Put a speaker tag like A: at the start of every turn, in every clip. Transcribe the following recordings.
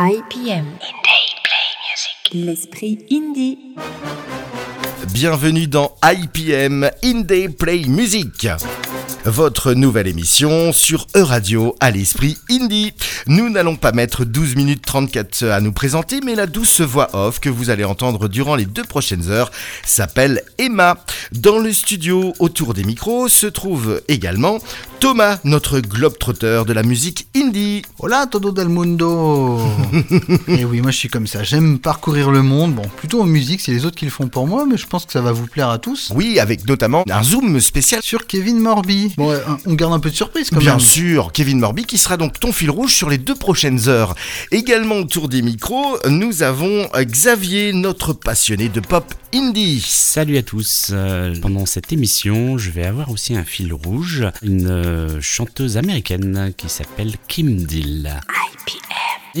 A: IPM. L'esprit indie.
B: Bienvenue dans IPM Indie Play Music. Votre nouvelle émission sur E-Radio à l'esprit indie. Nous n'allons pas mettre 12 minutes 34 à nous présenter, mais la douce voix off que vous allez entendre durant les deux prochaines heures s'appelle Emma. Dans le studio autour des micros se trouve également Thomas, notre globe-trotteur de la musique indie.
C: Hola todo del mundo Et oui, moi je suis comme ça, j'aime parcourir le monde, bon, plutôt en musique, c'est les autres qui le font pour moi, mais je pense que ça va vous plaire à tous.
B: Oui, avec notamment un zoom spécial
C: Sur Kevin Morby. Bon, euh, on garde un peu de surprise quand
B: Bien
C: même.
B: sûr, Kevin Morby qui sera donc ton fil rouge sur les deux prochaines heures. Également autour des micros, nous avons Xavier, notre passionné de pop indie.
D: Salut à tous. Euh, pendant cette émission, je vais avoir aussi un fil rouge, une euh, chanteuse américaine qui s'appelle Kim Deal.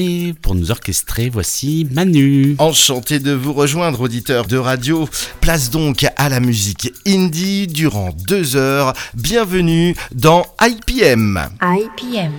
D: Et pour nous orchestrer, voici Manu.
B: Enchanté de vous rejoindre, auditeurs de radio. Place donc à la musique indie durant deux heures. Bienvenue dans IPM.
A: IPM.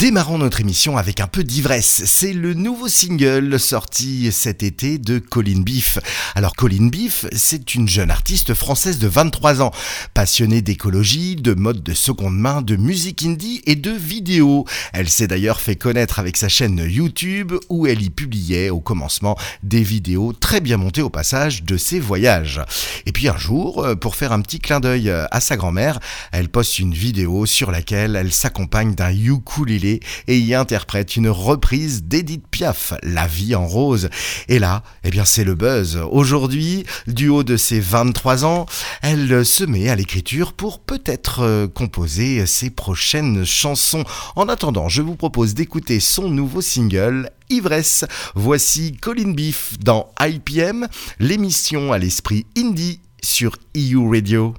B: Démarrons notre émission avec un peu d'ivresse. C'est le nouveau single sorti cet été de Colin Beef. Alors Colin Beef, c'est une jeune artiste française de 23 ans, passionnée d'écologie, de mode de seconde main, de musique indie et de vidéo. Elle s'est d'ailleurs fait connaître avec sa chaîne YouTube où elle y publiait au commencement des vidéos très bien montées au passage de ses voyages. Et puis un jour, euh, pour faire un petit clin d'œil euh, à sa grand-mère, elle poste une vidéo sur laquelle elle s'accompagne d'un ukulélé et y interprète une reprise d'Edith Piaf, La vie en rose. Et là, eh bien c'est le buzz. Aujourd'hui, du haut de ses 23 ans, elle se met à l'écriture pour peut-être euh, composer ses prochaines chansons. En attendant, je vous propose d'écouter son nouveau single Ivresse. Voici Colin Beef dans IPM, l'émission à l'esprit indie sur EU Radio.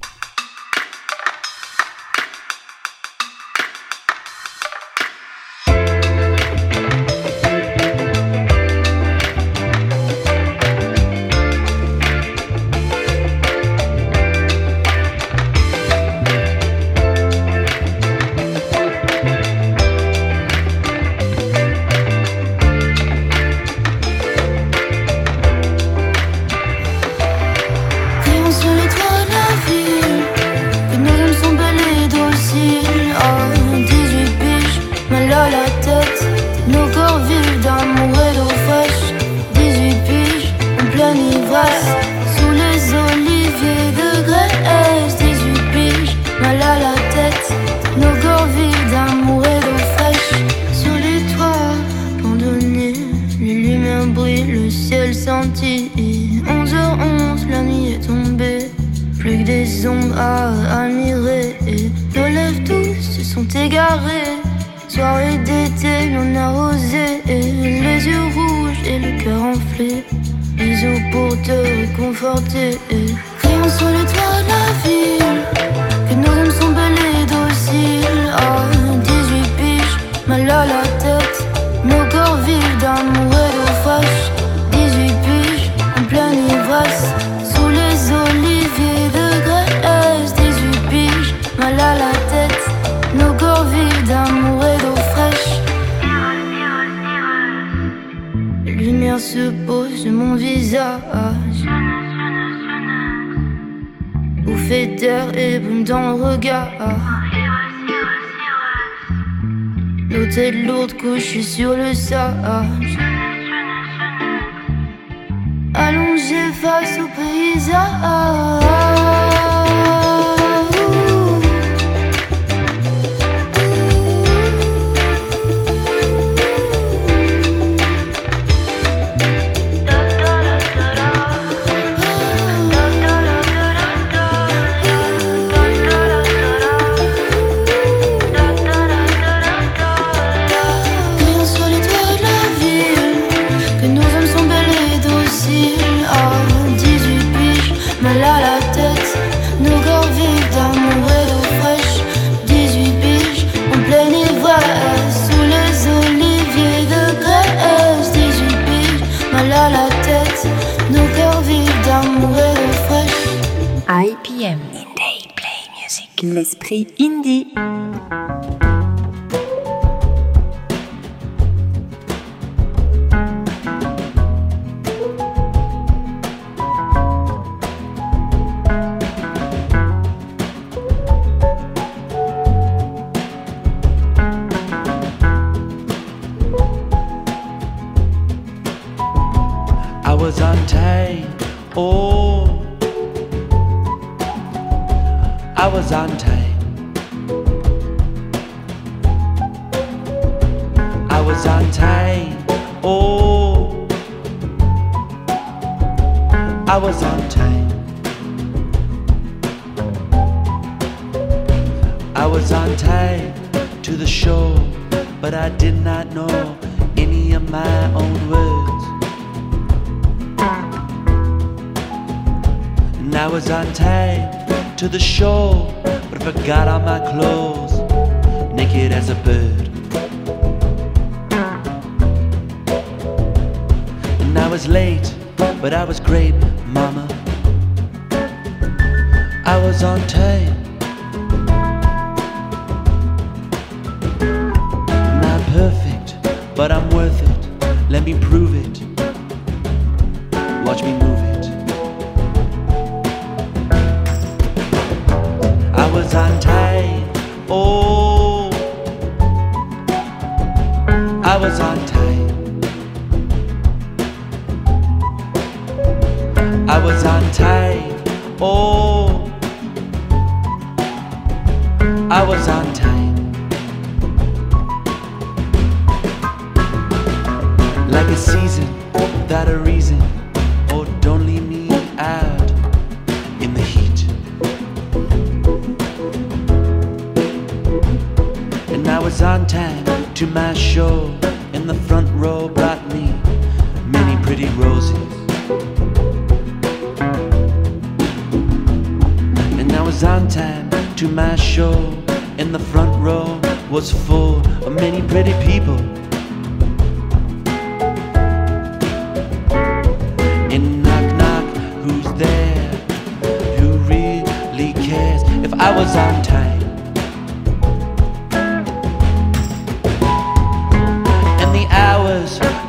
E: Les lumières se sur mon visage. Bouffée d'air et brume dans le regard. Nos têtes lourdes couchées sur le sage. Allongées face au paysage.
A: L'esprit indie.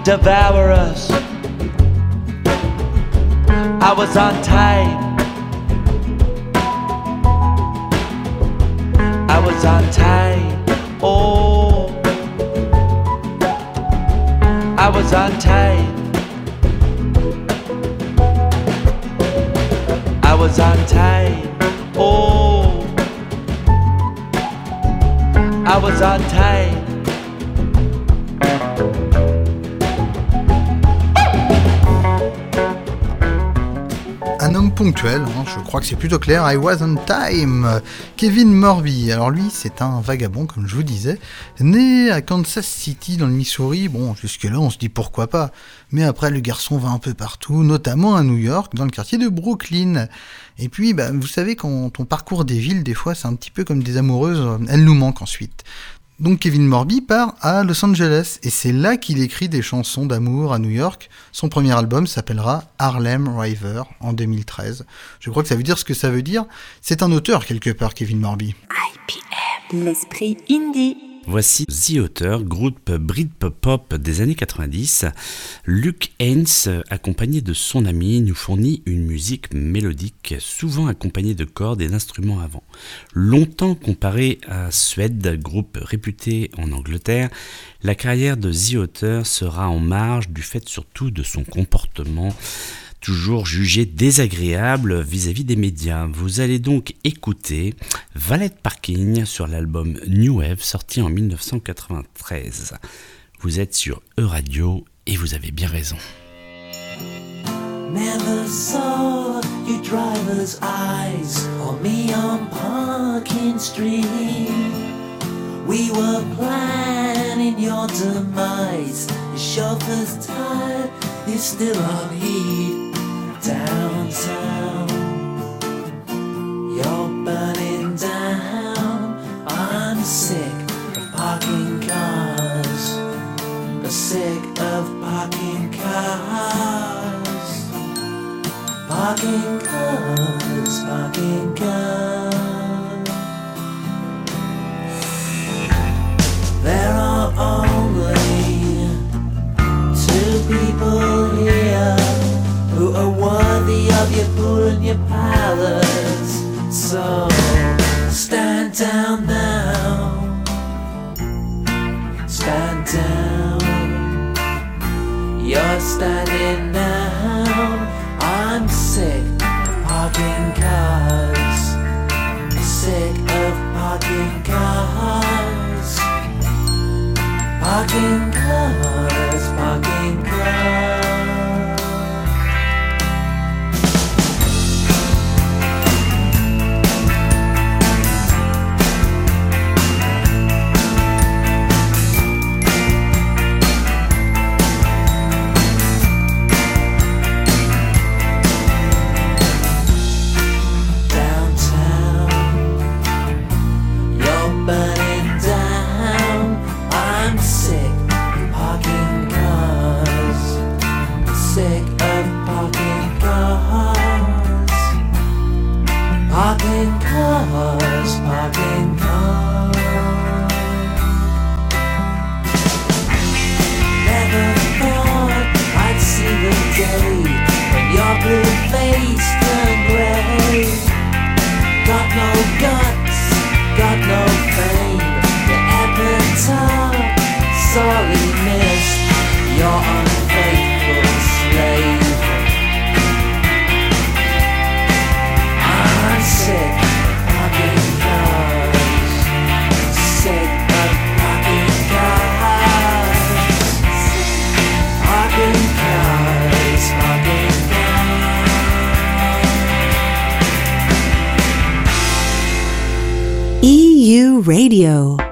F: Devour us. I was on time. I was on time. Oh, I was on time. I was on time. Oh, I was on time.
C: Hein, je crois que c'est plutôt clair. I was on time. Kevin Morby. Alors lui, c'est un vagabond, comme je vous disais, né à Kansas City dans le Missouri. Bon, jusque-là, on se dit pourquoi pas. Mais après, le garçon va un peu partout, notamment à New York, dans le quartier de Brooklyn. Et puis, bah, vous savez, quand on parcourt des villes, des fois, c'est un petit peu comme des amoureuses. Elles nous manquent ensuite. Donc Kevin Morby part à Los Angeles et c'est là qu'il écrit des chansons d'amour à New York. Son premier album s'appellera Harlem River en 2013. Je crois que ça veut dire ce que ça veut dire. C'est un auteur quelque part, Kevin Morby.
G: L'esprit indie.
D: Voici The Auteur, groupe Britpop des années 90. Luke Haynes, accompagné de son ami, nous fournit une musique mélodique, souvent accompagnée de cordes et d'instruments avant. Longtemps comparé à Suède, groupe réputé en Angleterre, la carrière de The Auteur sera en marge du fait surtout de son comportement toujours jugé désagréable vis-à-vis des médias. Vous allez donc écouter Valet Parking sur l'album New Wave sorti en 1993. Vous êtes sur E-Radio et vous avez bien raison.
H: We were planning your demise. Your chauffeur's tired, you're still on heat. Downtown, you're burning down. I'm sick of parking cars. I'm Sick of parking cars. Parking cars, parking cars. There are only two people here who are worthy of your pool and your palace. So stand down now. Stand down. You're standing 听她 face the grave. Got no
G: gun. Radio.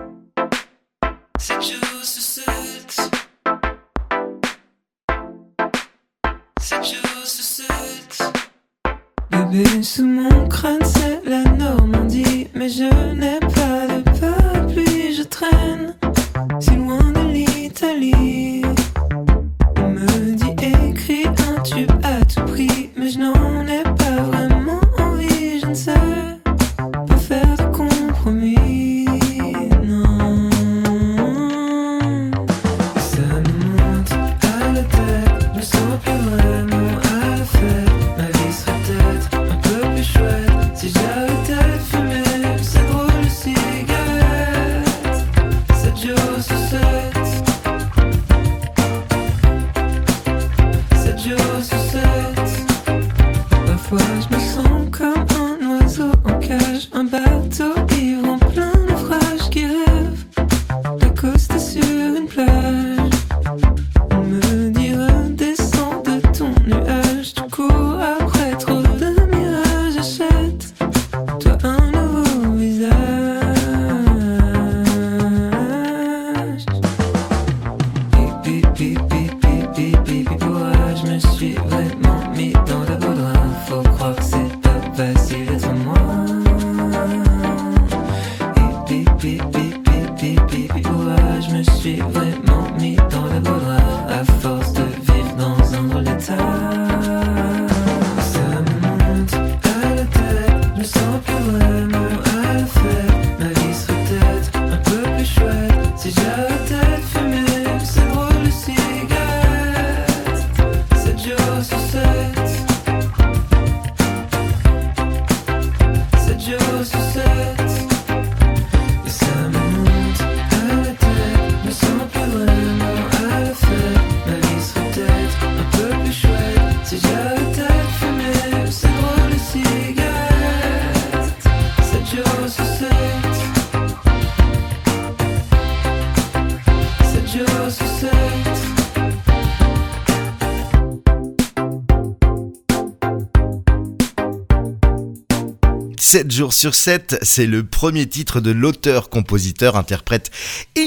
I: 7 jours sur 7. C'est le
B: premier titre de l'auteur, compositeur, interprète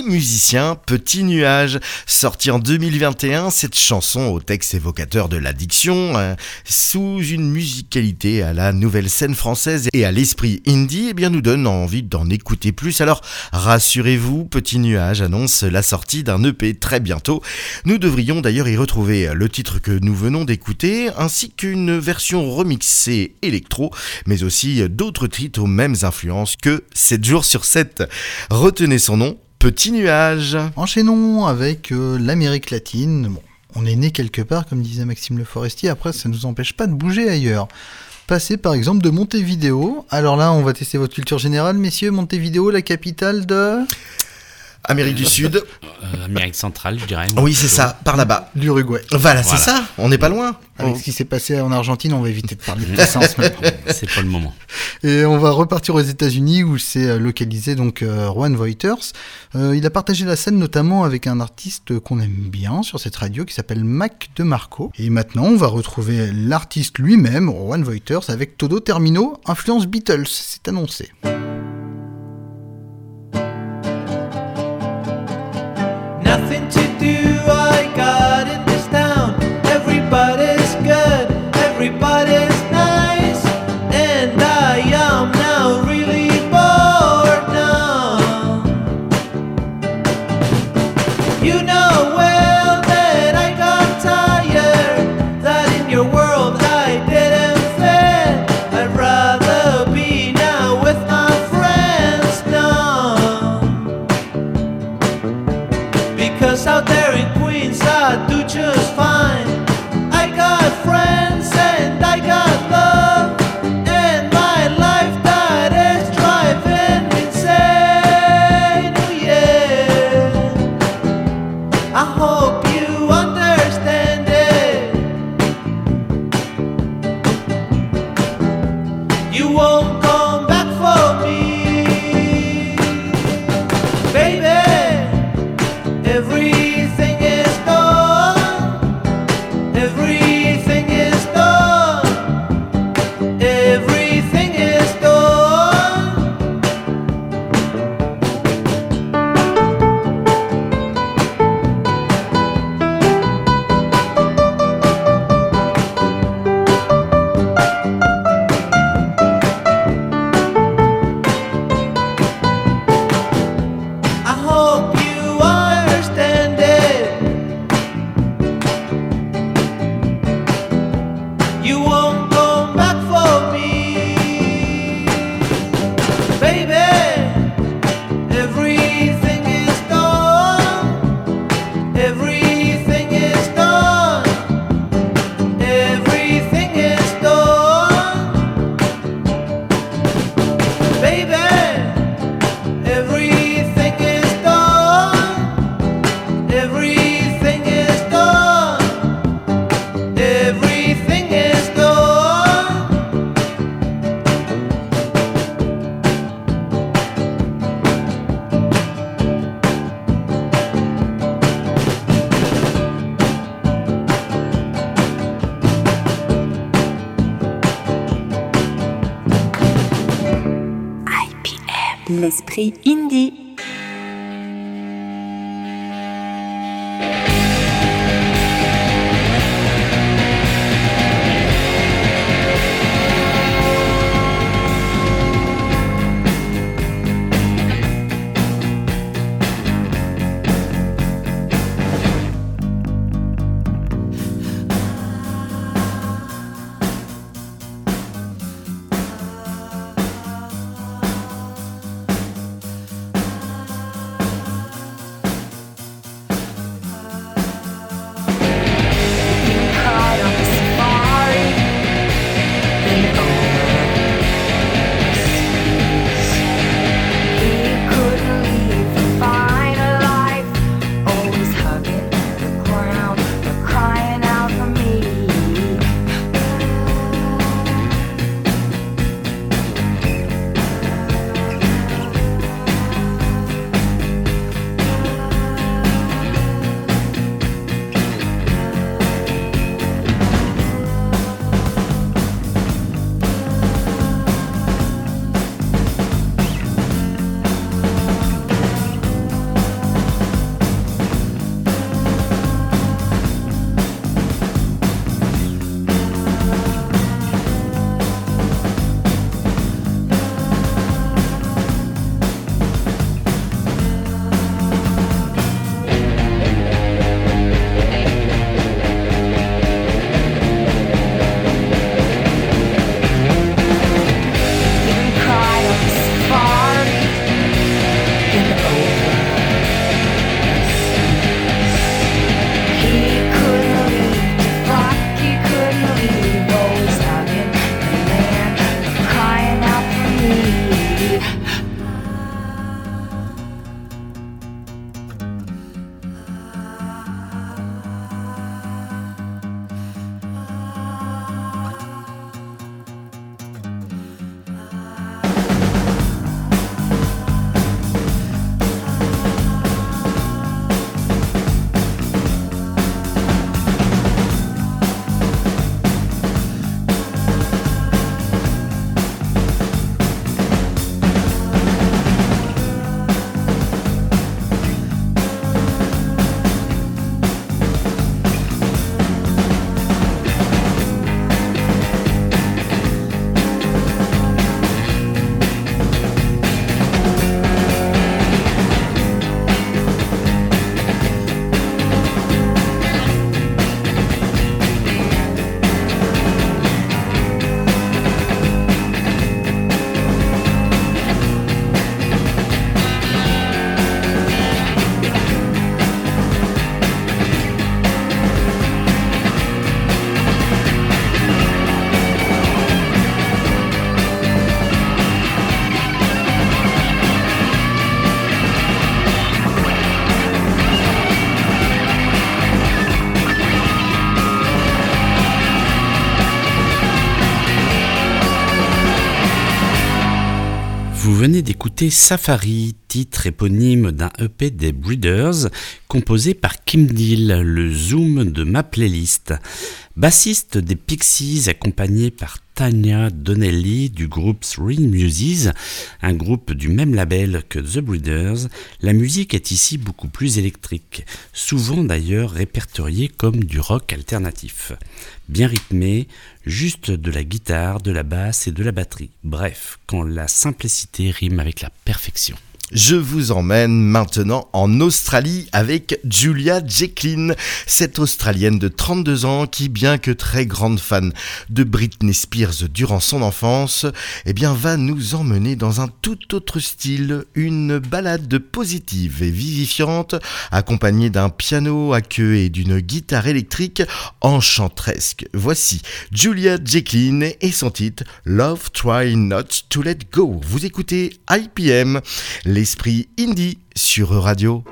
B: musicien Petit Nuage. Sorti en 2021, cette chanson au texte évocateur de l'addiction, hein. sous une musicalité à la nouvelle scène française et à l'esprit indie, eh bien nous donne envie d'en écouter plus. Alors rassurez-vous, Petit Nuage annonce la sortie d'un EP très bientôt. Nous devrions d'ailleurs y retrouver le titre que nous venons d'écouter, ainsi qu'une version remixée électro, mais aussi d'autres titres aux mêmes influences que 7 jours sur 7. Retenez son nom, Petit nuage.
C: Enchaînons avec euh, l'Amérique latine. Bon, on est né quelque part, comme disait Maxime Le Forestier. Après, ça ne nous empêche pas de bouger ailleurs. Passez par exemple de Montevideo. Alors là, on va tester votre culture générale, messieurs. Montevideo, la capitale de.
B: Amérique du Sud.
D: Euh, Amérique centrale, je dirais.
B: Oui, c'est ça, par là-bas.
J: L'Uruguay.
B: Voilà, c'est
D: Voilà.
B: ça, on n'est pas loin.
J: Avec ce qui s'est passé en Argentine, on va éviter de parler de puissance maintenant.
D: C'est pas le moment.
J: Et on va repartir aux États-Unis où c'est euh, localisé donc euh, Juan Voiters. Euh, il a partagé la scène notamment avec un artiste qu'on aime bien sur cette radio qui s'appelle Mac DeMarco. Et maintenant, on va retrouver l'artiste lui-même, Juan Voiters, avec Todo Termino, influence Beatles. C'est annoncé.
A: prix Indie
D: Safari, titre éponyme d'un EP des Breeders, composé par Kim Deal, le zoom de ma playlist. Bassiste des Pixies, accompagné par Tanya Donnelly du groupe Three Muses, un groupe du même label que The Breeders, la musique est ici beaucoup plus électrique, souvent d'ailleurs répertoriée comme du rock alternatif. Bien rythmé, juste de la guitare, de la basse et de la batterie. Bref, quand la simplicité rime avec la perfection.
K: Je vous emmène maintenant en Australie avec Julia Jacqueline, cette Australienne de 32 ans qui, bien que très grande fan de Britney Spears durant son enfance, eh bien, va nous emmener dans un tout autre style, une balade positive et vivifiante, accompagnée d'un piano à queue et d'une guitare électrique enchantresque. Voici Julia Jacqueline et son titre Love Try Not to Let Go. Vous écoutez IPM l'esprit indie sur Radio.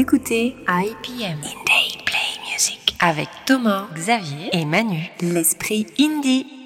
A: Écoutez IPM Indie Play Music avec Thomas, Xavier et Manu. L'esprit indie.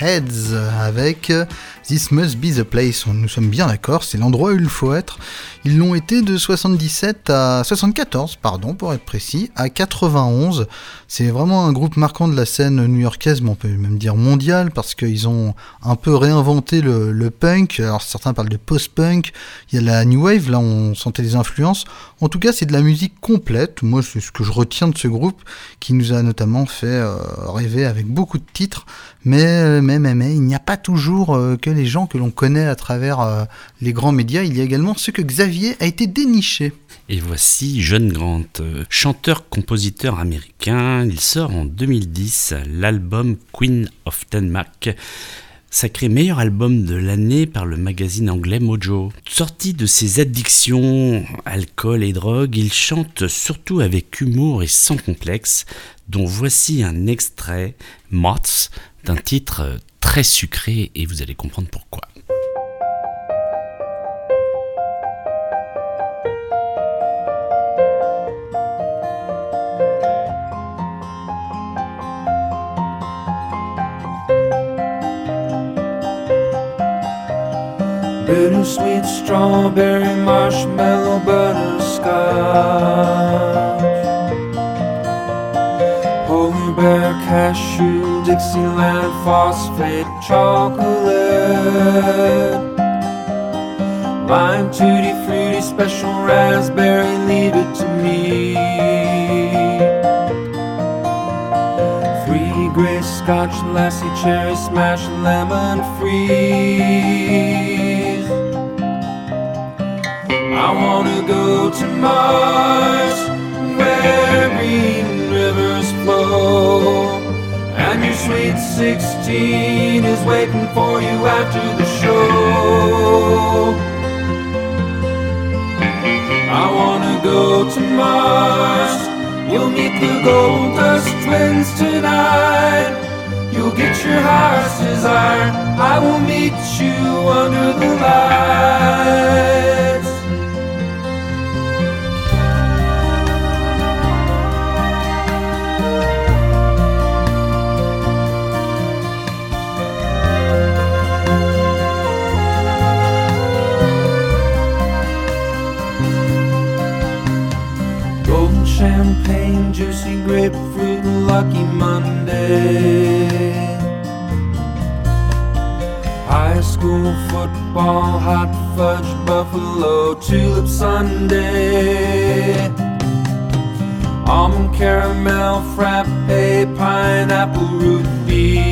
C: Heads avec This Must Be the Place. Nous sommes bien d'accord, c'est l'endroit où il faut être. Ils l'ont été de 77 à 74, pardon, pour être précis, à 91. C'est vraiment un groupe marquant de la scène new-yorkaise, mais on peut même dire mondiale, parce qu'ils ont un peu réinventé le, punk. Alors certains parlent de post-punk, il y a la new wave, là on sentait les influences. En tout cas, c'est de la musique complète. Moi, c'est ce que je retiens de ce groupe, qui nous a notamment fait euh, rêver avec beaucoup de titres. Mais, mais, mais, il n'y a pas toujours euh, que les gens que l'on connaît à travers euh, les grands médias. Il y a également ceux que Xavier a été déniché.
D: Et voici John Grant, chanteur-compositeur américain. Il sort en 2010 l'album Queen of Denmark sacré meilleur album de l'année par le magazine anglais Mojo. Sorti de ses addictions, alcool et drogue, il chante surtout avec humour et sans complexe, dont voici un extrait, Moths, d'un titre très sucré et vous allez comprendre pourquoi.
L: Bittersweet strawberry marshmallow butterscotch. Polar bear cashew Dixieland phosphate chocolate. Lime tutti fruity special raspberry leave it to me. Three gray Scotch, lassie, cherry, smash, lemon freeze. I wanna go to Mars, where green rivers flow. And your sweet 16 is waiting for you after the show. I wanna go to Mars. You'll meet the Gold Dust Twins tonight. You'll get your heart's desire. I will meet you under the lights. Champagne, juicy grapefruit, lucky Monday. High school football, hot fudge, buffalo, tulip Sunday. Almond caramel, frappe, pineapple root beer.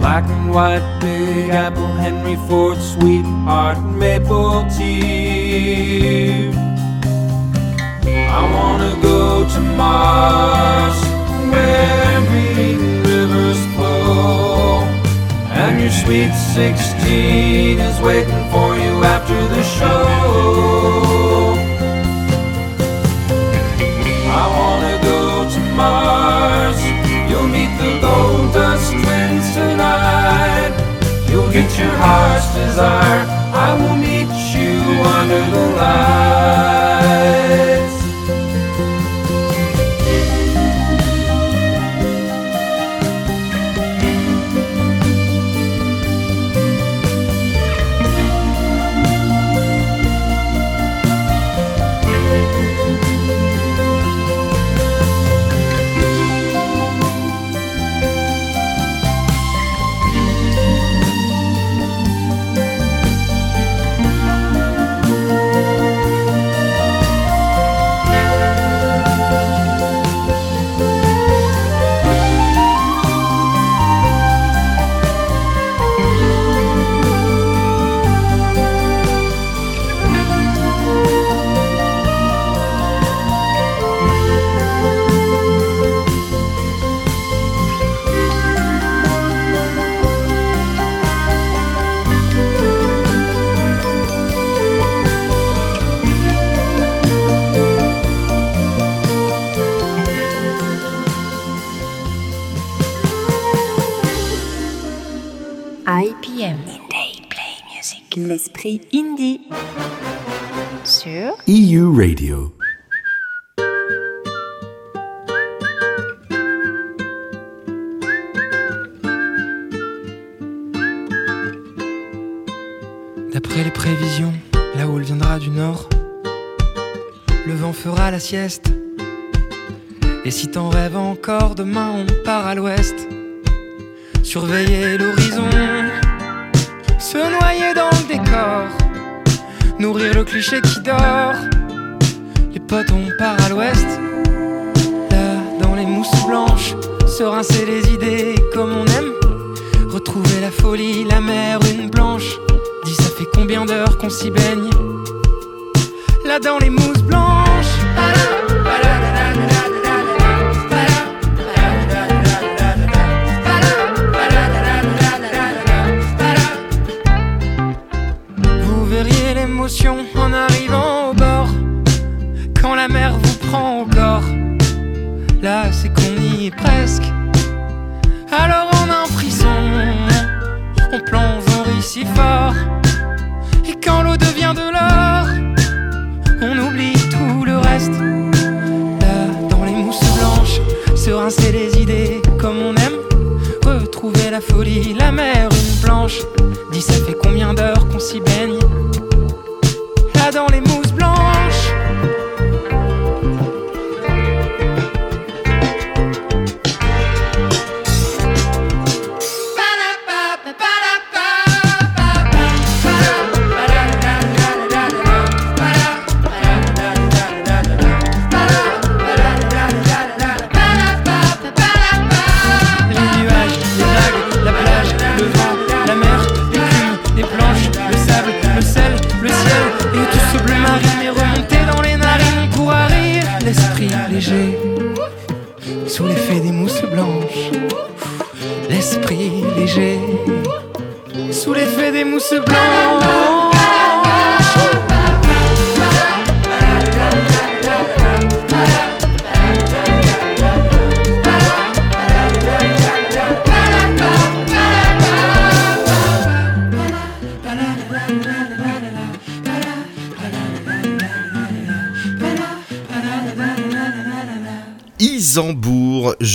L: Black and white, big apple, Henry Ford, sweetheart, maple tea. I wanna go to Mars, where green rivers flow. And your sweet 16 is waiting for you after the show. I wanna go to Mars. You'll meet the gold dust twins tonight. You'll get your heart's desire. I will meet under the.
M: Demain on part à l'ouest. Surveiller l'horizon, se noyer dans le décor, nourrir le cliché qui dort. Les potes on part à l'ouest, là dans les mousses blanches, se rincer les idées comme on aime. Retrouver la folie, la mer, une blanche. Dis ça fait combien d'heures qu'on s'y baigne? Là dans les mousses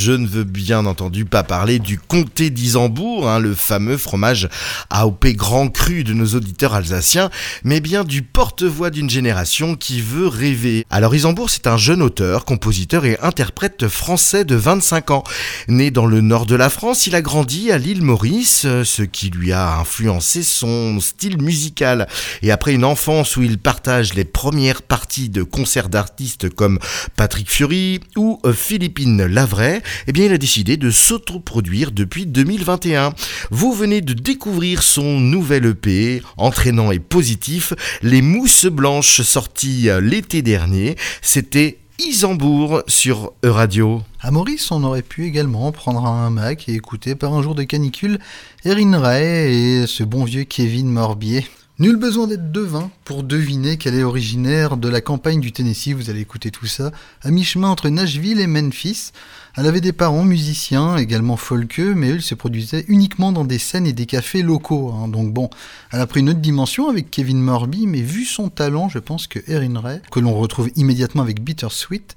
B: je ne veux bien entendu pas parler du comté d'Isambourg, hein, le fameux fromage AOP grand cru de nos auditeurs alsaciens, mais bien du porte-voix d'une génération qui veut rêver. Alors Isambourg, c'est un jeune auteur, compositeur et interprète français de 25 ans. Né dans le nord de la France, il a grandi à l'île Maurice, ce qui lui a influencé son style musical. Et après une enfance où il partage les premières parties de concerts d'artistes comme Patrick Fury ou Philippine Lavray, eh bien il a décidé de s'autoproduire depuis 2021. Vous venez de découvrir son nouvel EP, entraînant et positif, Les Mousses Blanches, sorti euh, l'été dernier. C'était Isambourg sur Euradio.
C: À Maurice, on aurait pu également prendre un Mac et écouter par un jour de canicule Erin Ray et ce bon vieux Kevin Morbier. Nul besoin d'être devin pour deviner qu'elle est originaire de la campagne du Tennessee, vous allez écouter tout ça, à mi-chemin entre Nashville et Memphis. Elle avait des parents musiciens, également folkeux, mais elle se produisait uniquement dans des scènes et des cafés locaux. hein. Donc bon, elle a pris une autre dimension avec Kevin Morby, mais vu son talent, je pense que Erin Ray, que l'on retrouve immédiatement avec Bittersweet,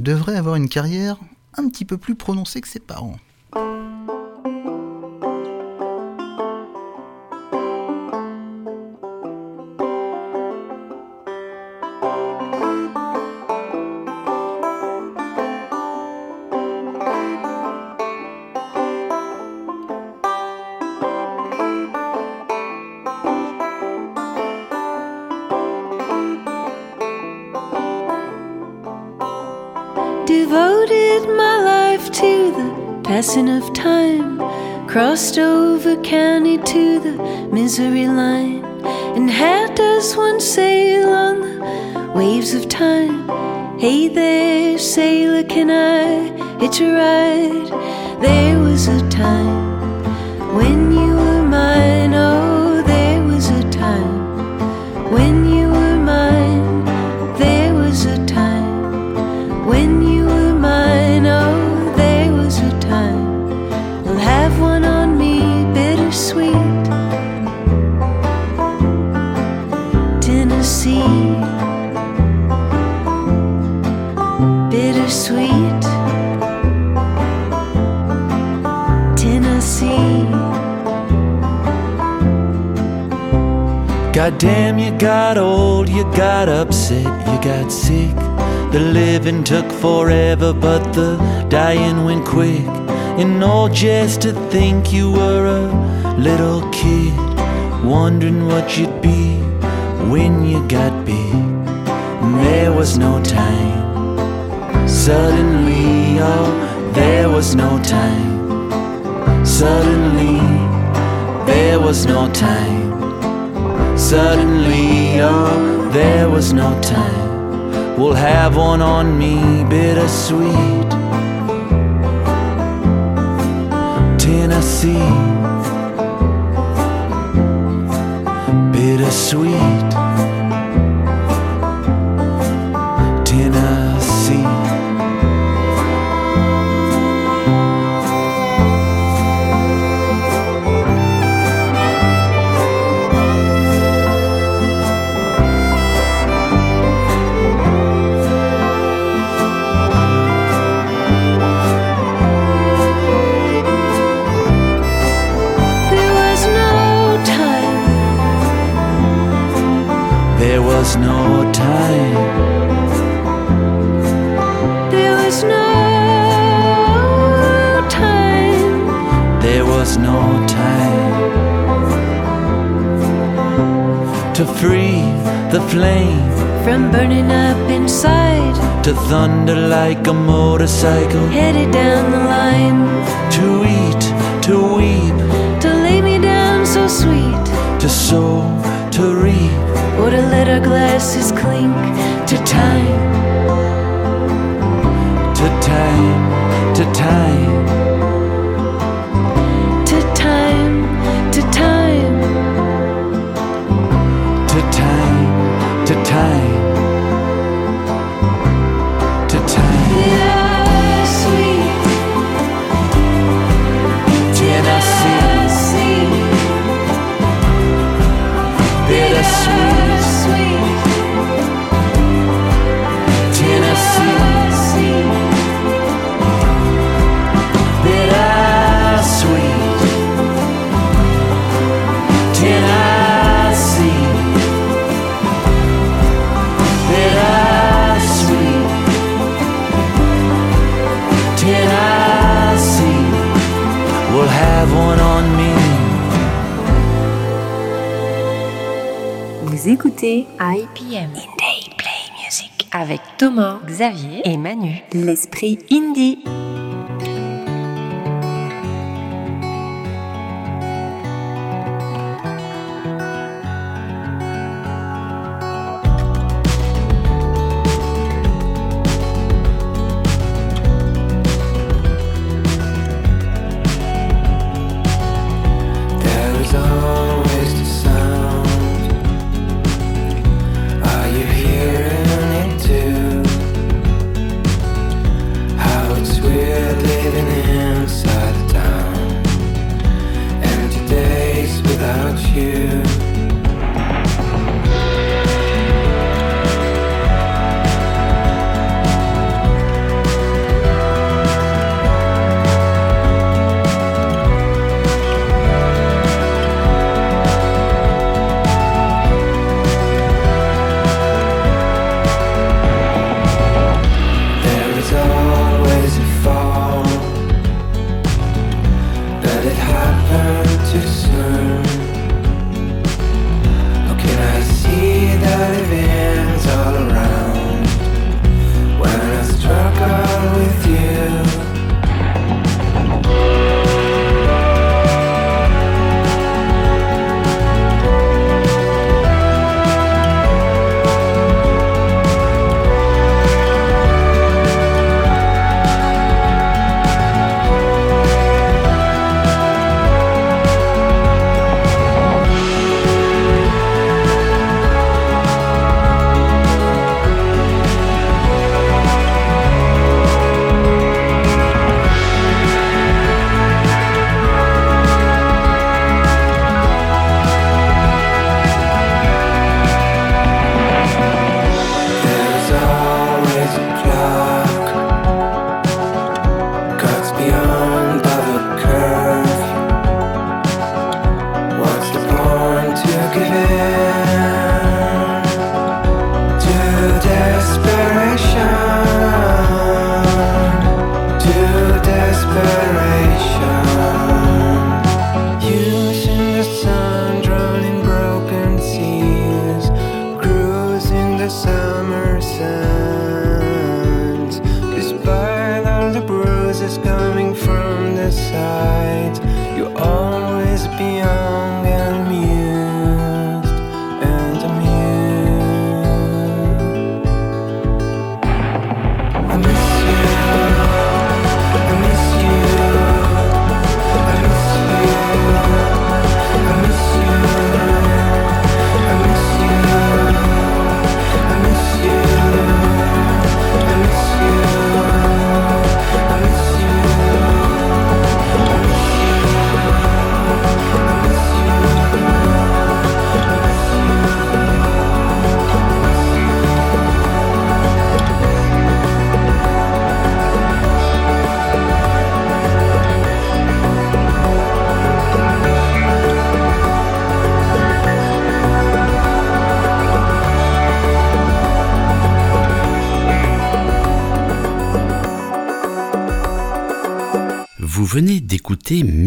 C: devrait avoir une carrière un petit peu plus prononcée que ses parents.
K: Crossed over county to the misery line. And how does one sail on the waves of time? Hey there, sailor, can I hitch a ride? There was a time when you
N: Goddamn, you got old, you got upset, you got sick. The living took forever, but the dying went quick. And all just to think you were a little kid, wondering what you'd be when you got big. And there was no time. Suddenly, oh, there was no time. Suddenly, there was no time. Suddenly, oh, there was no time. We'll have one on me, bittersweet. Tennessee, bittersweet. Free the flame,
K: From burning up inside,
N: to thunder like a motorcycle,
K: headed down the line.
N: to eat, to weep,
K: To lay me down so sweet,
N: to sow, to reap,
K: or to let our glasses clink.
N: To time, to time, to time,
K: to time.
A: IPM Indie Play Music avec Thomas, Xavier et Manu. L'esprit indie.
O: discern? How can I see that it ends all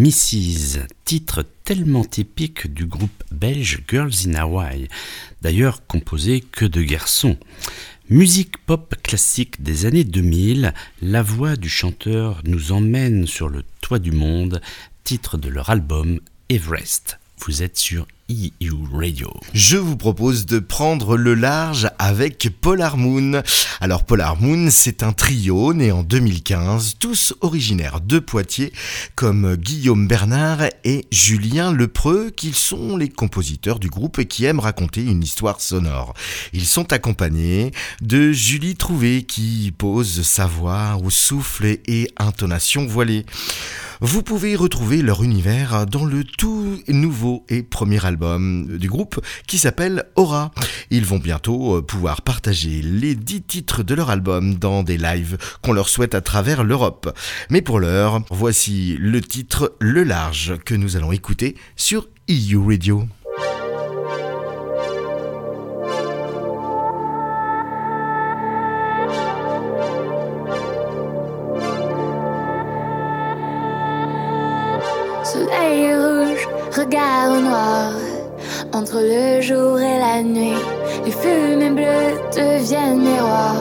D: Mrs., titre tellement typique du groupe belge Girls in Hawaii, d'ailleurs composé que de garçons. Musique pop classique des années 2000, la voix du chanteur nous emmène sur le toit du monde, titre de leur album Everest. Vous êtes sur EU Radio.
B: Je vous propose de prendre le large avec Polar Moon. Alors Polar Moon, c'est un trio né en 2015, tous originaires de Poitiers, comme Guillaume Bernard et Julien Lepreux, qui sont les compositeurs du groupe et qui aiment raconter une histoire sonore. Ils sont accompagnés de Julie Trouvé, qui pose sa voix au souffle et intonation voilée. Vous pouvez retrouver leur univers dans le tout nouveau et premier album du groupe qui s'appelle Aura. Ils vont bientôt euh, pouvoir partager les 10 titres de leur album dans des lives qu'on leur souhaite à travers l'Europe. Mais pour l'heure, voici le titre Le Large que nous allons écouter sur EU Radio.
P: Soleil rouge, regard au noir. Entre le jour et la nuit, les fumées bleues deviennent miroirs.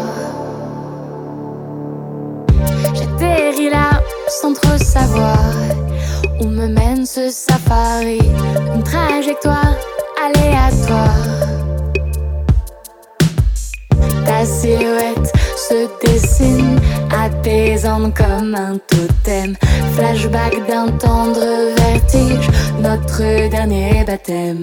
P: J'atterris là sans trop savoir où me mène ce safari. Une trajectoire aléatoire. Ta silhouette se dessine apaisante comme un totem. Flashback d'un tendre vertige, notre dernier baptême.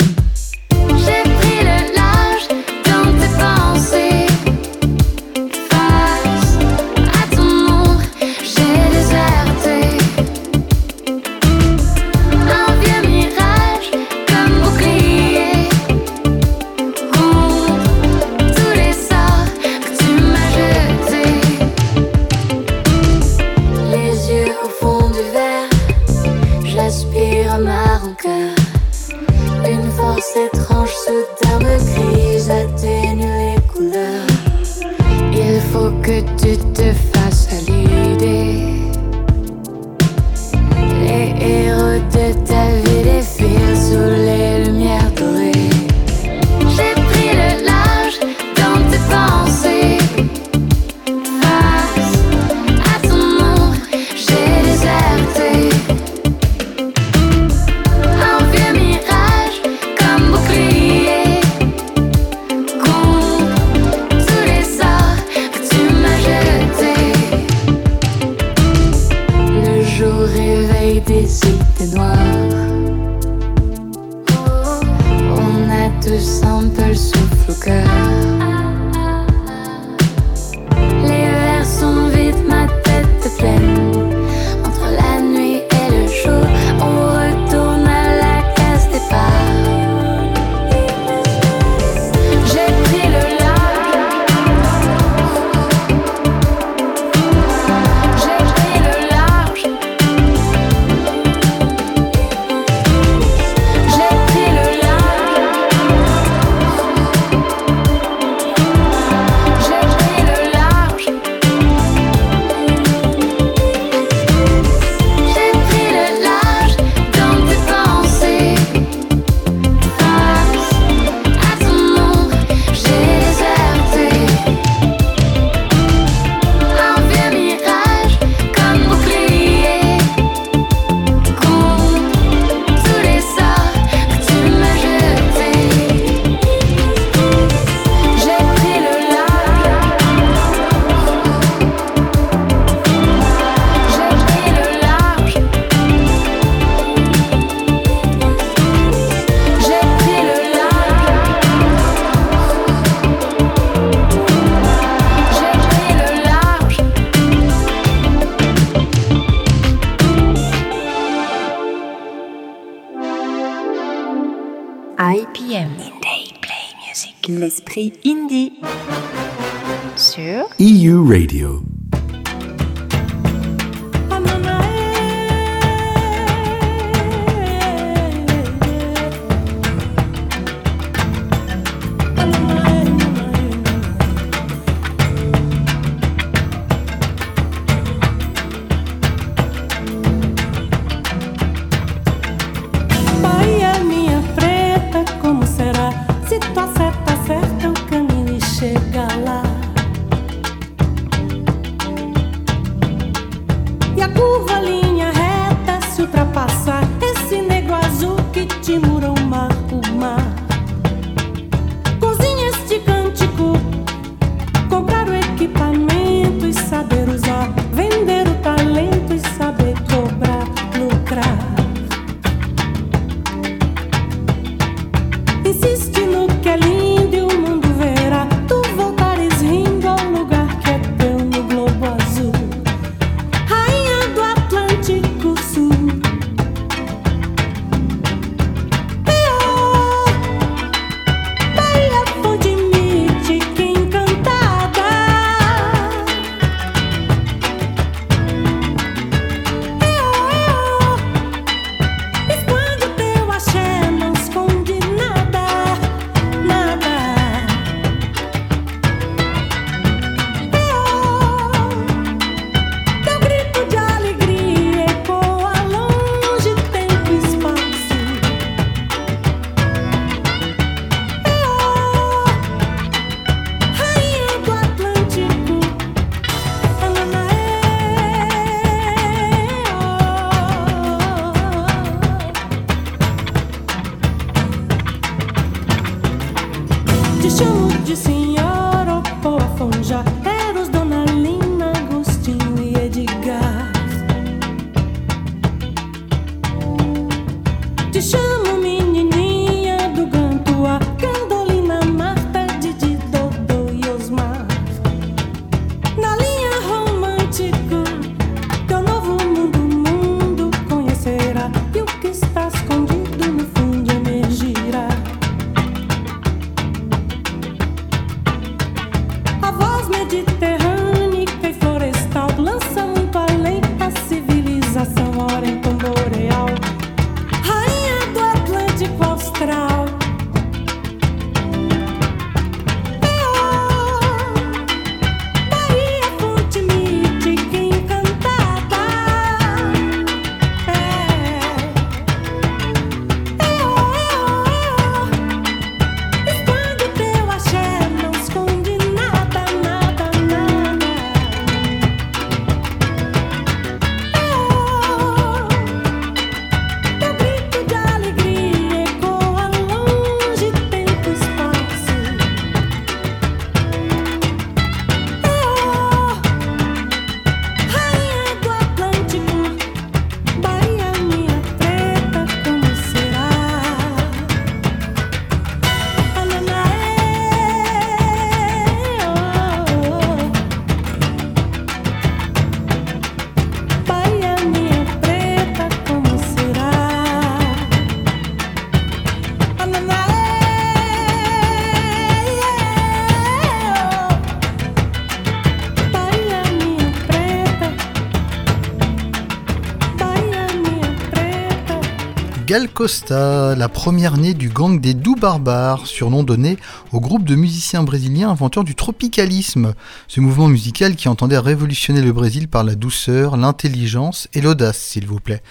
C: Gal Costa, la première née du gang des Doux Barbares, surnom donné au groupe de musiciens brésiliens inventeurs du tropicalisme, ce mouvement musical qui entendait révolutionner le Brésil par la douceur, l'intelligence et l'audace, s'il vous plaît.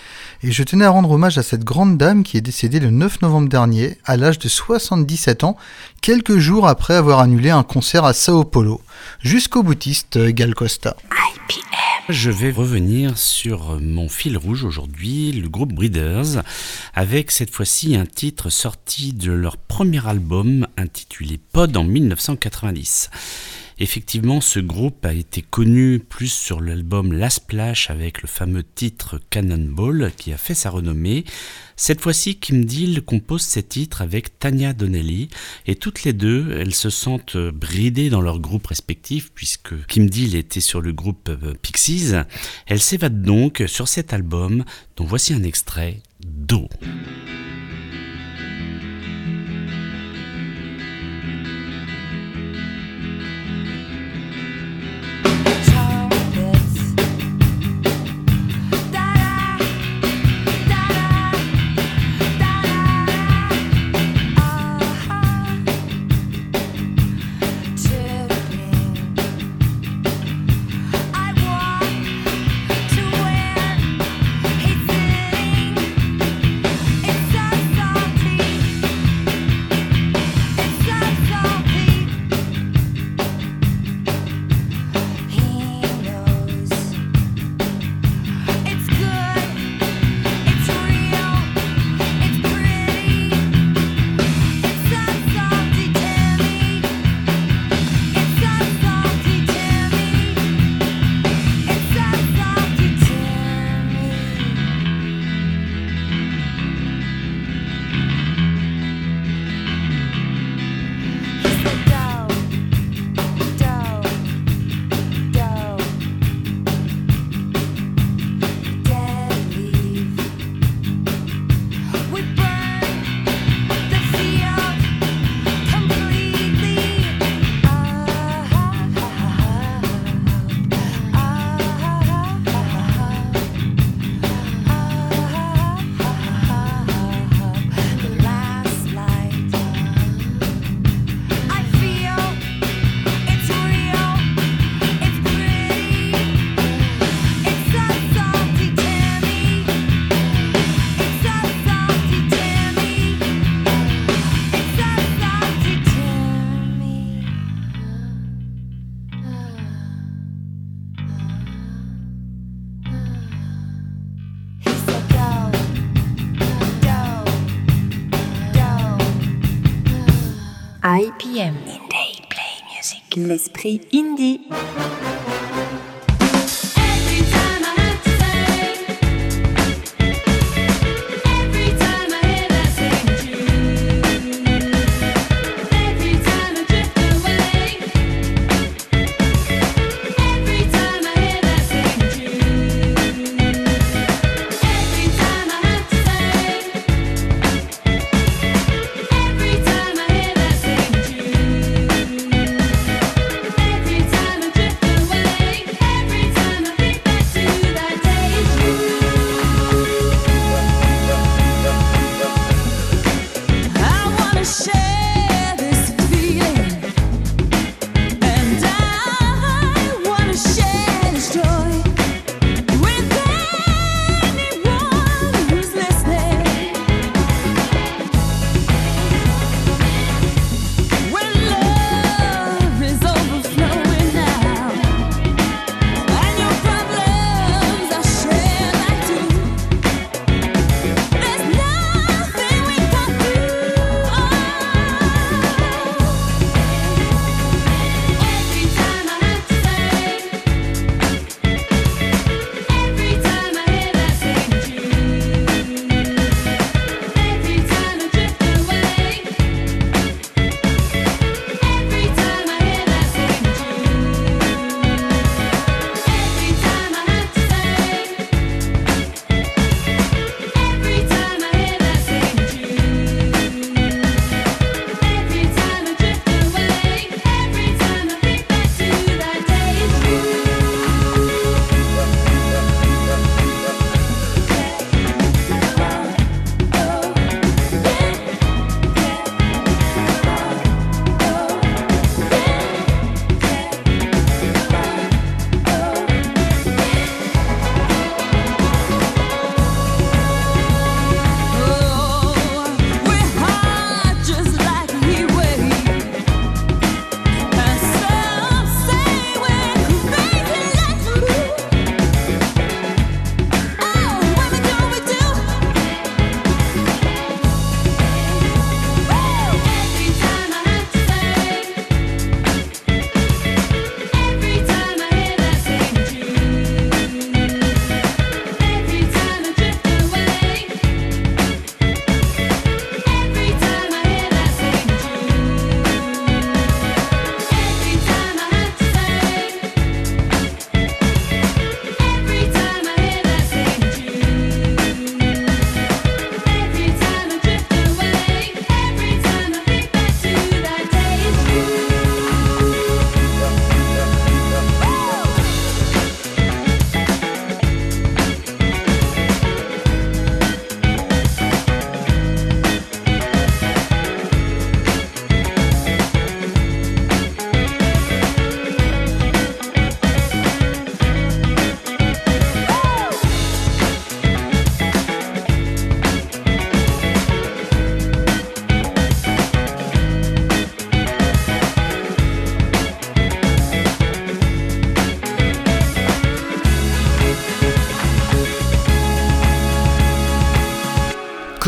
C: Et je tenais à rendre hommage à cette grande dame qui est décédée le 9 novembre dernier, à l'âge de 77 ans, quelques jours après avoir annulé un concert à Sao Paulo. Jusqu'au boutiste Gal Costa.
D: Je vais revenir sur mon fil rouge aujourd'hui, le groupe Breeders, avec cette fois-ci un titre sorti de leur premier album intitulé Pod en 1990. Effectivement, ce groupe a été connu plus sur l'album La Splash avec le fameux titre Cannonball qui a fait sa renommée. Cette fois-ci, Kim Deal compose ses titres avec Tanya Donnelly et toutes les deux, elles se sentent bridées dans leur groupe respectif puisque Kim Deal était sur le groupe euh, Pixies. Elles s'évadent donc sur cet album dont voici un extrait, Do.
K: L'esprit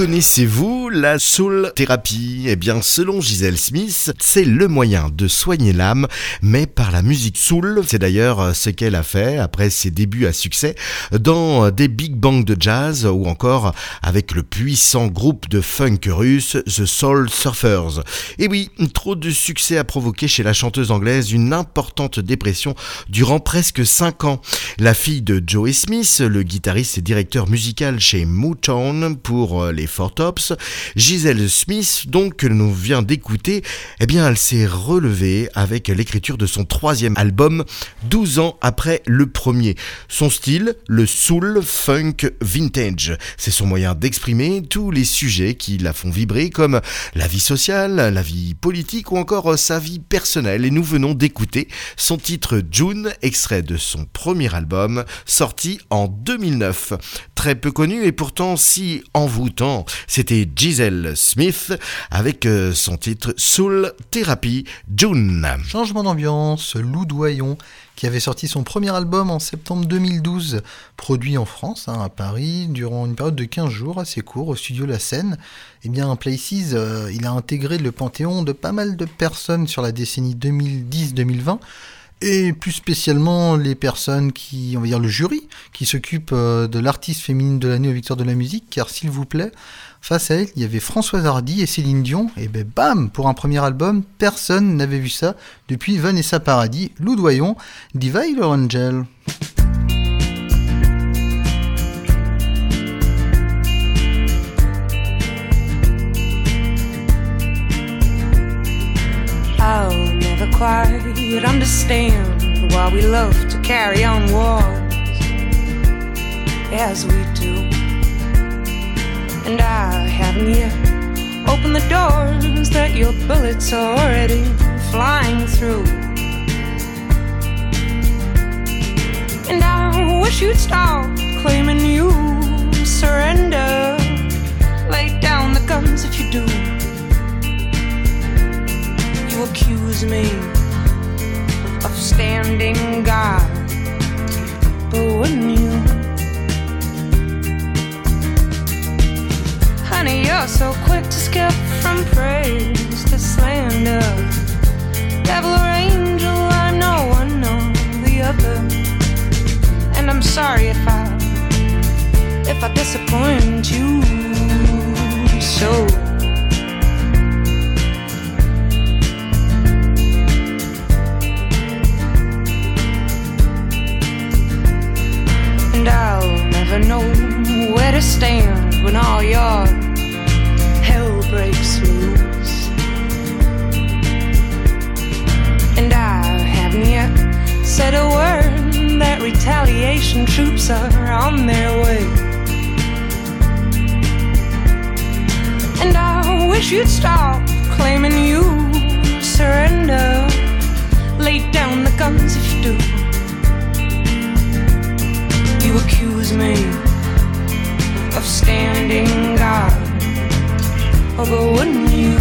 B: Connaissez-vous la soul thérapie? Eh bien, selon Gisèle Smith, c'est le moyen de soigner l'âme, mais par la musique soul. C'est d'ailleurs ce qu'elle a fait après ses débuts à succès dans des big bangs de jazz ou encore avec le puissant groupe de funk russe The Soul Surfers. Et oui, trop de succès a provoqué chez la chanteuse anglaise une importante dépression durant presque 5 ans. La fille de Joey Smith, le guitariste et directeur musical chez Motown pour les Four Tops, Gisèle Smith, donc, que nous vient d'écouter, eh bien, elle s'est relevée avec l'écriture de son troisième album, 12 ans après le premier. Son style, le soul funk vintage. C'est son moyen d'exprimer tous les sujets qui la font vibrer, comme la vie sociale, la vie politique ou encore sa vie personnelle. Et nous venons d'écouter son titre June, extrait de son premier album, sorti en 2009. Très peu connu et pourtant si envoûtant, c'était Giselle Smith euh, son titre Soul Therapy June.
C: Changement d'ambiance, Lou Doyon qui avait sorti son premier album en septembre 2012, produit en France, hein, à Paris, durant une période de 15 jours assez court au studio La Seine. Eh bien, Places, euh, il a intégré le panthéon de pas mal de personnes sur la décennie 2010-2020 et plus spécialement les personnes qui, on va dire le jury, qui s'occupe euh, de l'artiste féminine de l'année aux Victoires de la musique, car s'il vous plaît, face à elle, il y avait Françoise Hardy et Céline Dion, et ben bam, pour un premier album, personne n'avait vu ça depuis Vanessa Paradis, Lou Doyon, Divine Angel.
I: I'll never quite understand why we love to carry on wars as we do. And I haven't yet opened the doors that your bullets are already flying through. And I wish you'd stop claiming you surrender. Lay down the guns if you do you accuse me of standing guard. But when you, honey, you're so quick to skip from praise to slander. Devil or angel, I'm no one nor the other. And I'm sorry if I, if I disappoint you so. and I'll never know where to stand when all your breaks loose. And I haven't yet said a word that retaliation troops are on their way. And I wish you'd stop claiming you surrender. Lay down the guns if you do you accuse me of standing guard. But wouldn't you?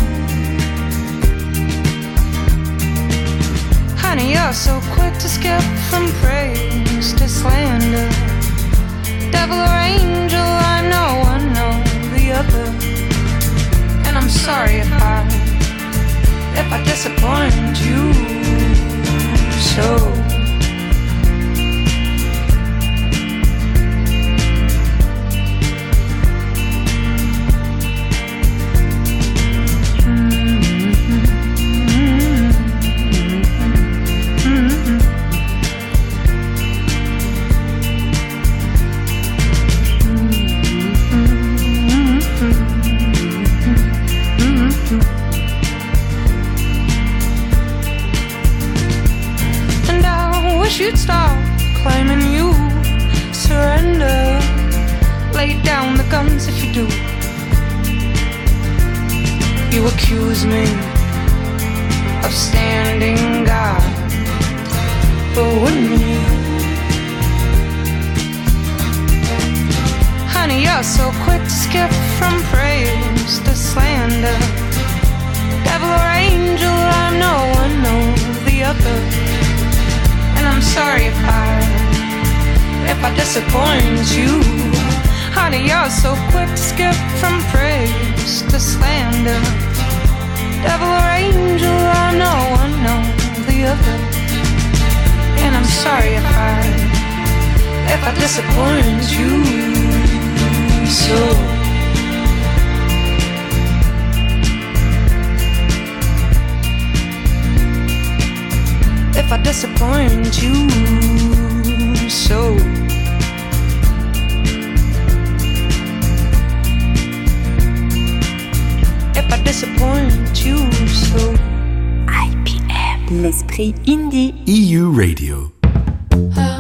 I: Honey, you're so quick to skip from praise to slander. Devil or angel, I'm no one nor the other. And I'm sorry if I, if I disappoint you so. Guns if you do. You accuse me of standing guard. But wouldn't you? Honey, you're so quick to skip from praise to slander. Devil or angel, I'm no one nor the other. And I'm sorry if I, if I disappoint you. Honey, you're so quick to skip from praise to slander. Devil or angel, I'm no one nor the other. And I'm sorry if I, if I disappoint you. So. if I disappoint you so. Disappoint you so.
G: IPM, l'esprit indie.
Q: EU Radio.
P: Ah.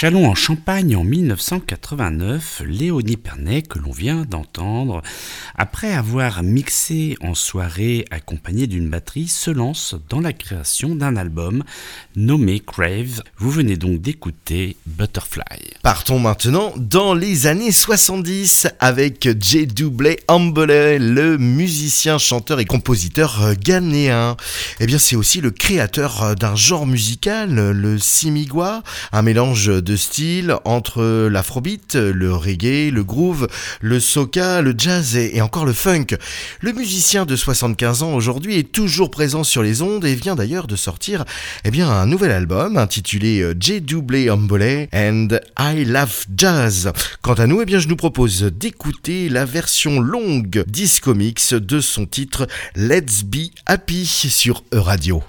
D: Chalon en Champagne en 1989, Léonie Pernet, que l'on vient d'entendre, après avoir mixé en soirée accompagné d'une batterie, se lance dans la création d'un album nommé Crave. Vous venez donc d'écouter Butterfly.
B: Partons maintenant dans les années 70 avec J. Doublé Ambole, le musicien, chanteur et compositeur ghanéen. Eh bien, c'est aussi le créateur d'un genre musical, le simigua, un mélange de styles entre l'afrobeat, le reggae, le groove, le soca, le jazz et encore le funk. Le musicien de 75 ans aujourd'hui est toujours présent sur les ondes et vient d'ailleurs de sortir eh bien, un nouvel album intitulé euh, J. Doublé and I Love Jazz. Quant à nous, eh bien, je nous propose d'écouter la version longue disco mix de son titre Let's Be Happy sur E-Radio.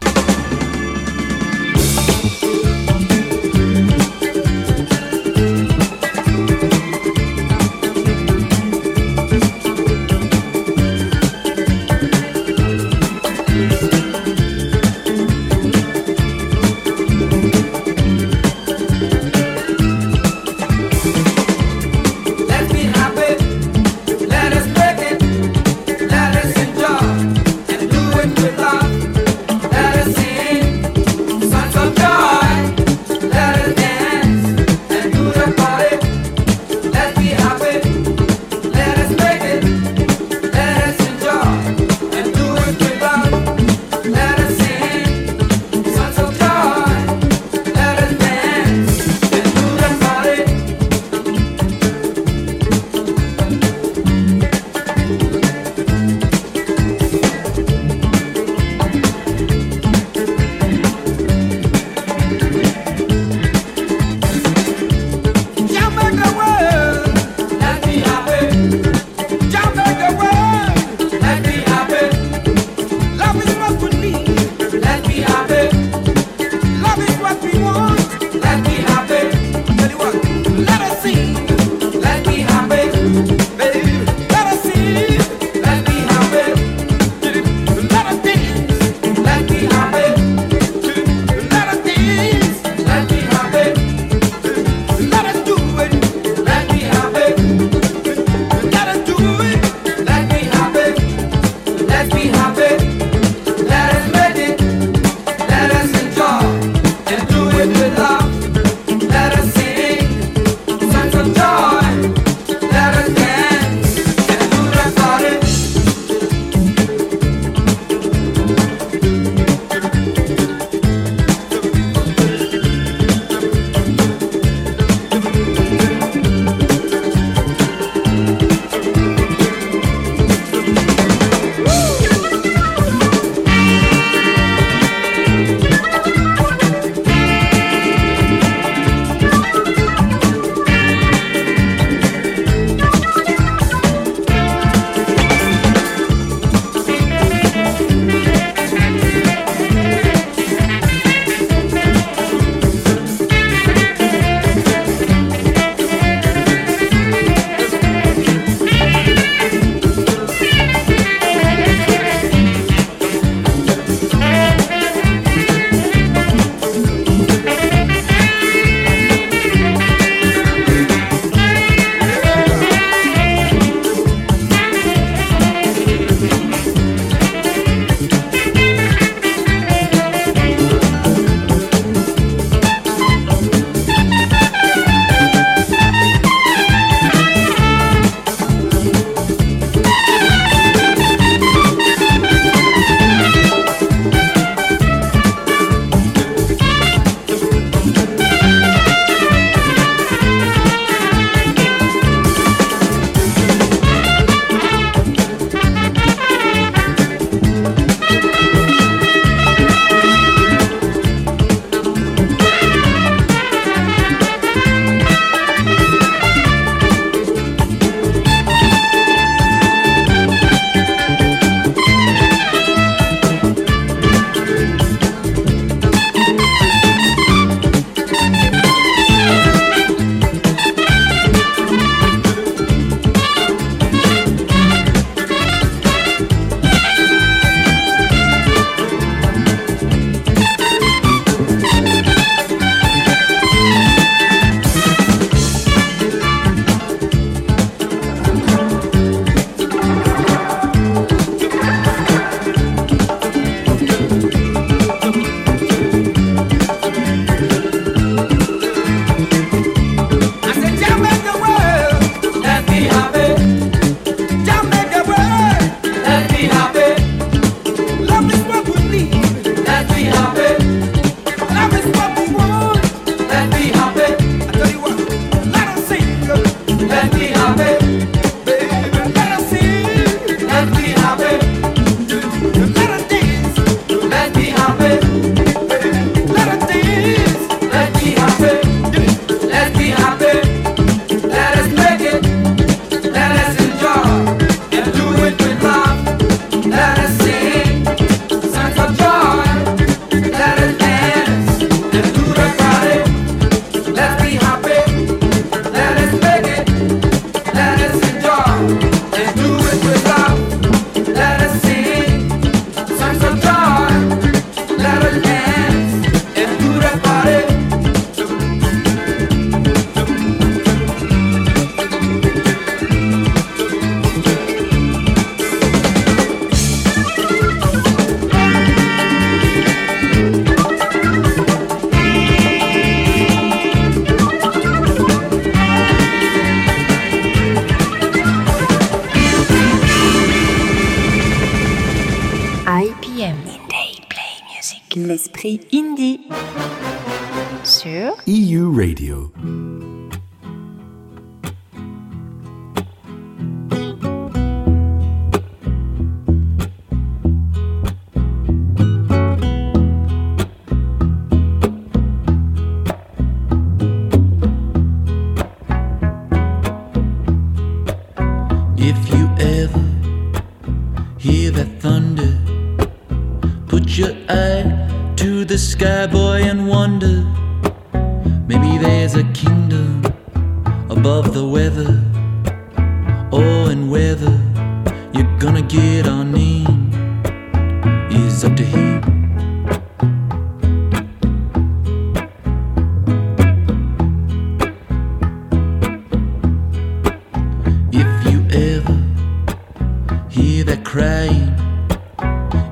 N: hear their crying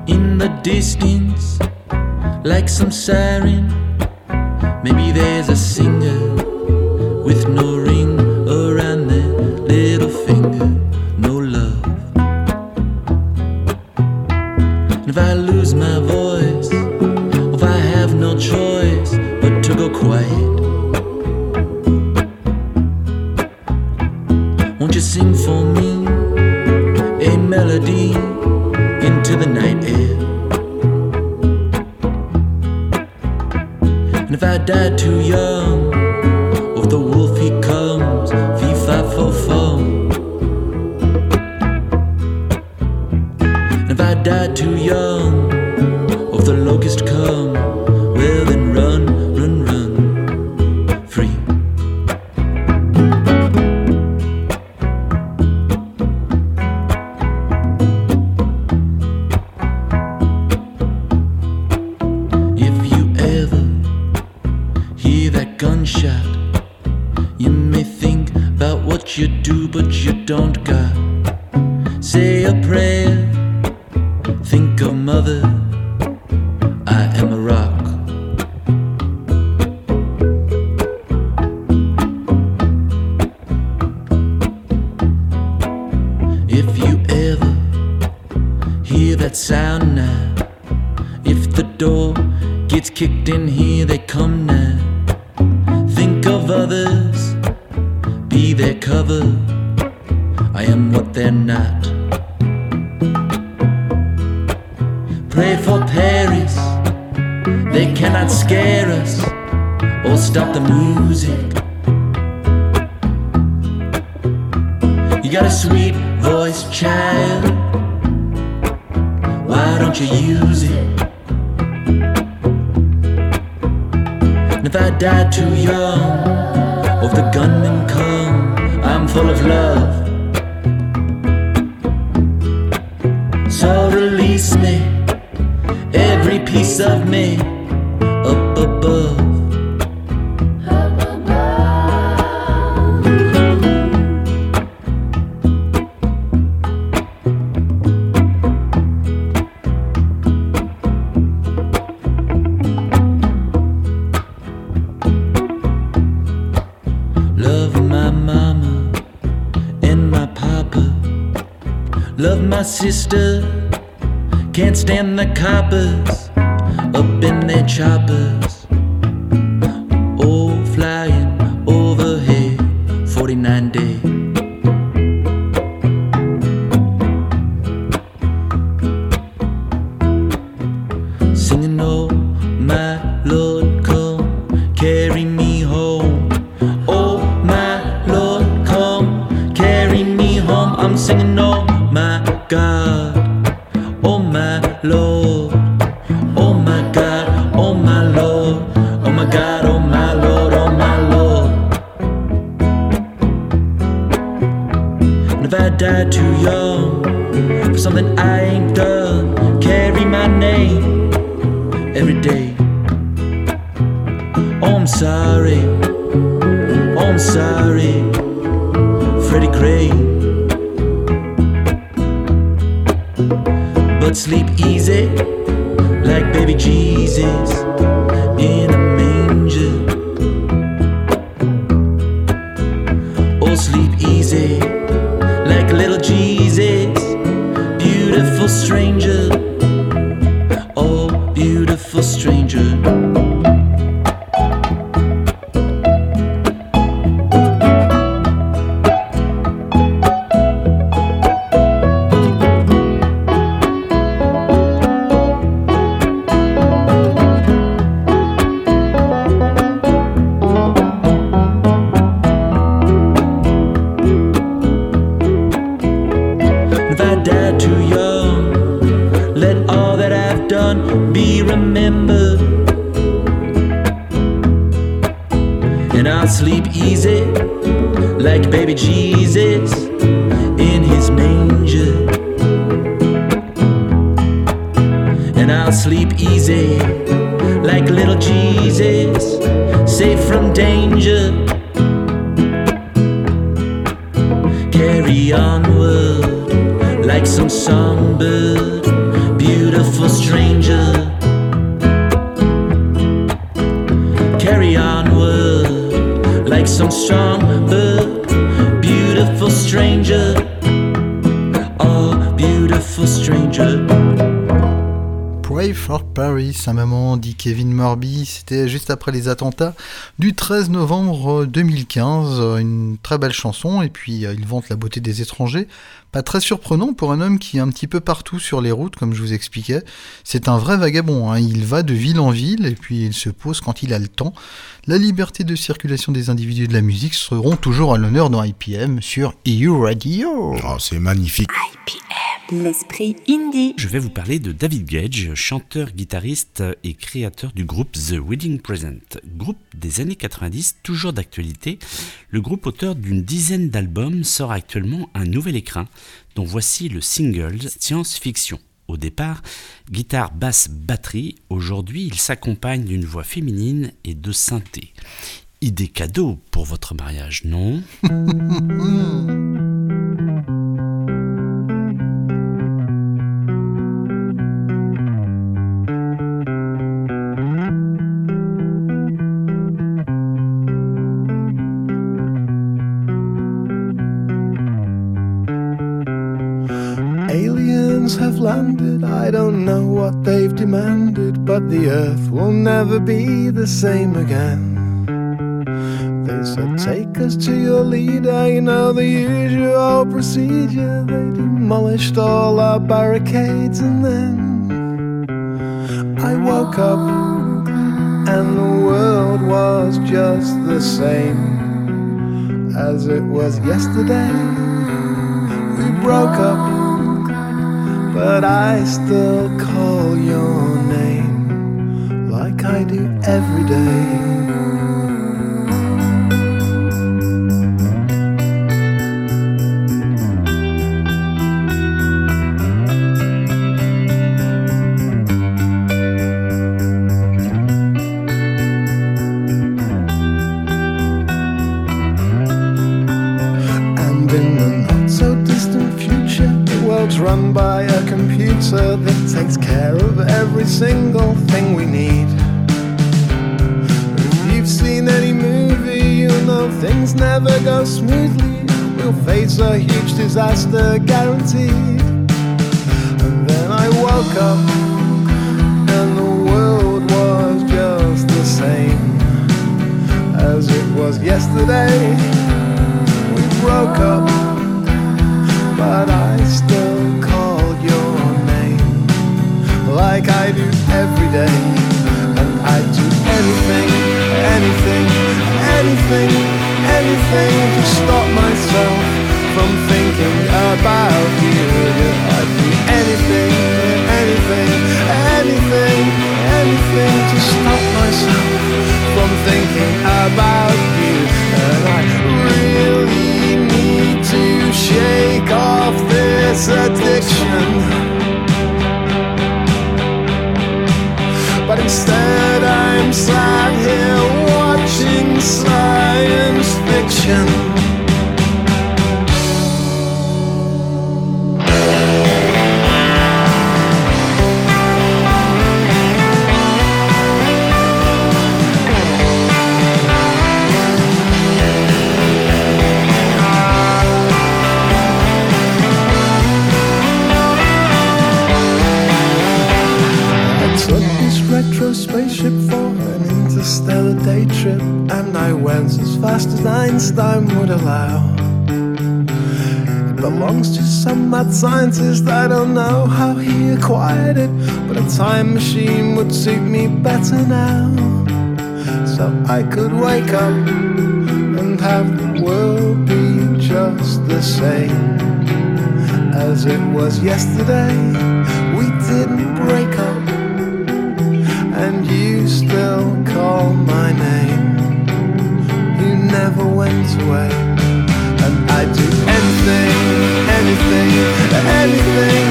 N: in the distance, like some siren. Maybe there's a singer with no ring. sleep easy like baby Jesus.
C: Juste après les attentats du 13 novembre 2015, une très belle chanson, et puis euh, il vante la beauté des étrangers, pas très surprenant pour un homme qui est un petit peu partout sur les routes, comme je vous expliquais, c'est un vrai vagabond, hein. il va de ville en ville, et puis il se pose quand il a le temps. La liberté de circulation des individus de la musique seront toujours à l'honneur dans IPM sur EU Radio.
B: Oh, c'est magnifique.
G: L'esprit indie.
D: Je vais vous parler de David Gage, chanteur, guitariste et créateur du groupe The Wedding Present. Groupe des années 90, toujours d'actualité. Le groupe auteur d'une dizaine d'albums sort actuellement un nouvel écrin, dont voici le single Science Fiction. Au départ, guitare, basse, batterie, aujourd'hui il s'accompagne d'une voix féminine et de synthé. Idée cadeau pour votre mariage, non?
Q: but the earth will never be the same again. They said, Take us to your leader, you know the usual procedure. They demolished all our barricades, and then I woke up, and the world was just the same as it was yesterday. We broke up but I still call your name like I do every day. And in the not so distant future, the world's run by a computer that takes care of every single thing we need. Seen any movie, you'll know things never go smoothly. We'll face a huge disaster guaranteed. And then I woke up, and the world was just the same as it was yesterday. We broke up, but I still call your name like I do every day. Anything, anything, anything to stop myself from thinking about you. I'd do anything, anything, anything, anything to stop myself from thinking about you. And I really need to shake off this addiction. But instead, I'm sat here science fiction. Spaceship for an interstellar day trip, as fast as Einstein would allow. It belongs to some mad scientist, I don't know how he acquired it, but a time machine would suit me better now. So I could wake up and have the world be just the same as it was yesterday. We didn't break up, and you still call my away, and I'd do anything, anything, anything,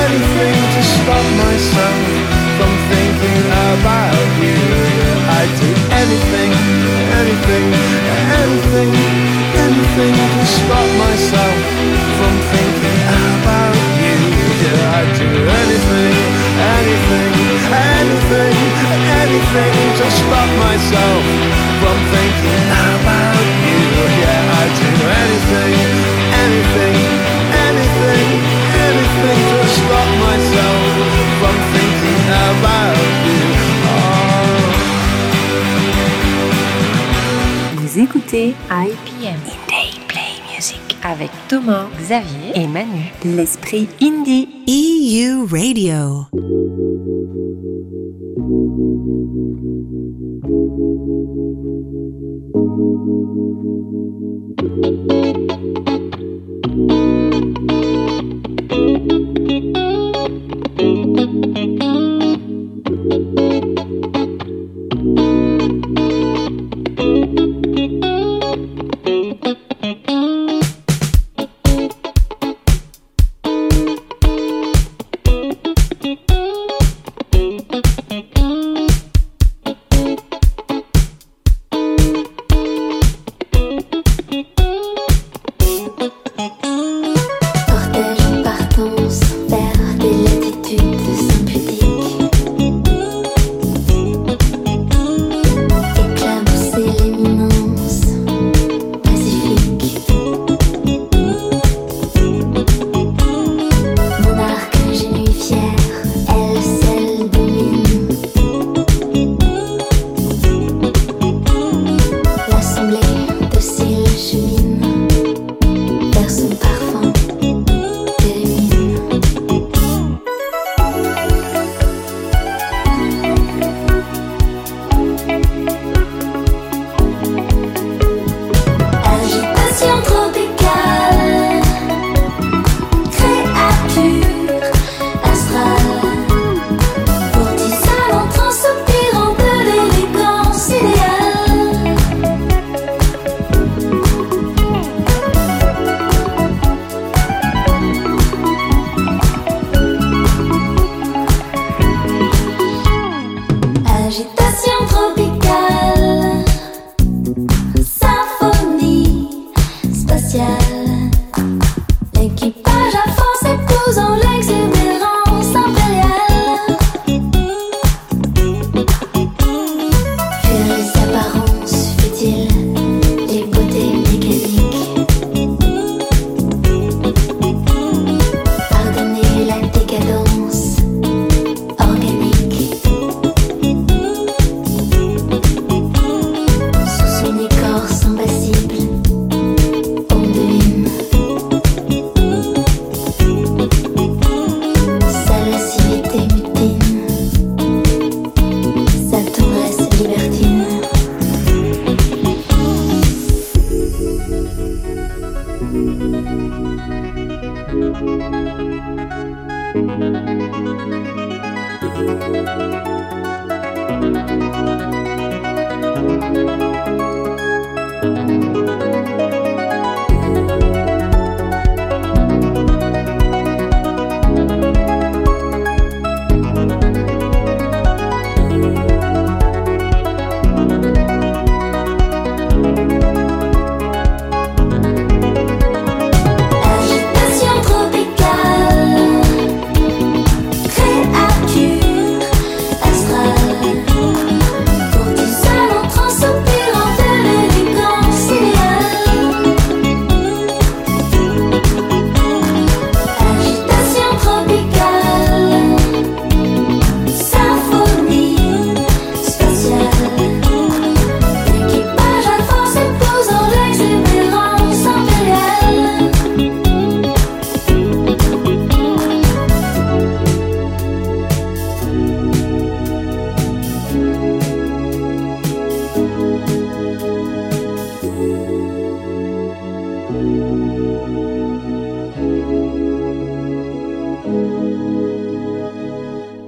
Q: anything to stop myself from thinking about you. I'd do anything, anything, anything, anything to stop myself from thinking about you. I'd do anything, anything, anything, anything to stop myself from thinking
A: IPM Indie Play Music avec Thomas, Xavier et Manu. L'esprit indie.
P: EU Radio.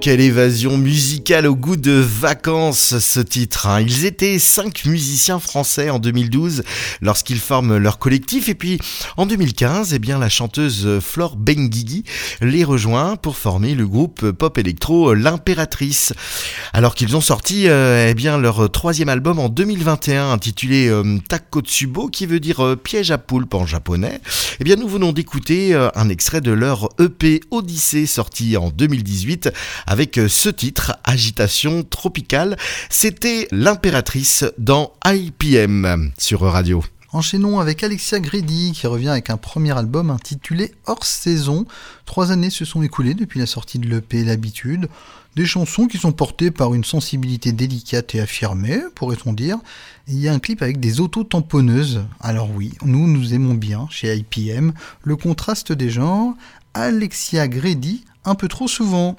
B: Quelle évasion musicale au goût de vacances ce titre. Hein. Ils étaient cinq musiciens français en 2012 lorsqu'ils forment leur collectif et puis en 2015, eh la chanteuse Flore Benguigui les rejoint pour former le groupe pop électro L'Impératrice. Alors qu'ils ont sorti euh, eh bien leur troisième album en 2021 intitulé euh, Takotsubo qui veut dire euh, piège à poulpe en japonais. Eh bien nous venons d'écouter un extrait de leur EP Odyssée sorti en 2018 avec ce titre, Agitation tropicale. C'était l'impératrice dans IPM sur Radio.
R: Enchaînons avec Alexia Grady qui revient avec un premier album intitulé Hors saison. Trois années se sont écoulées depuis la sortie de l'EP L'habitude. Des chansons qui sont portées par une sensibilité délicate et affirmée, pourrait-on dire. il y a un clip avec des auto-tamponneuses. Alors oui, nous, nous aimons bien, chez IPM, le contraste des genres. Alexia Grady, un peu trop souvent.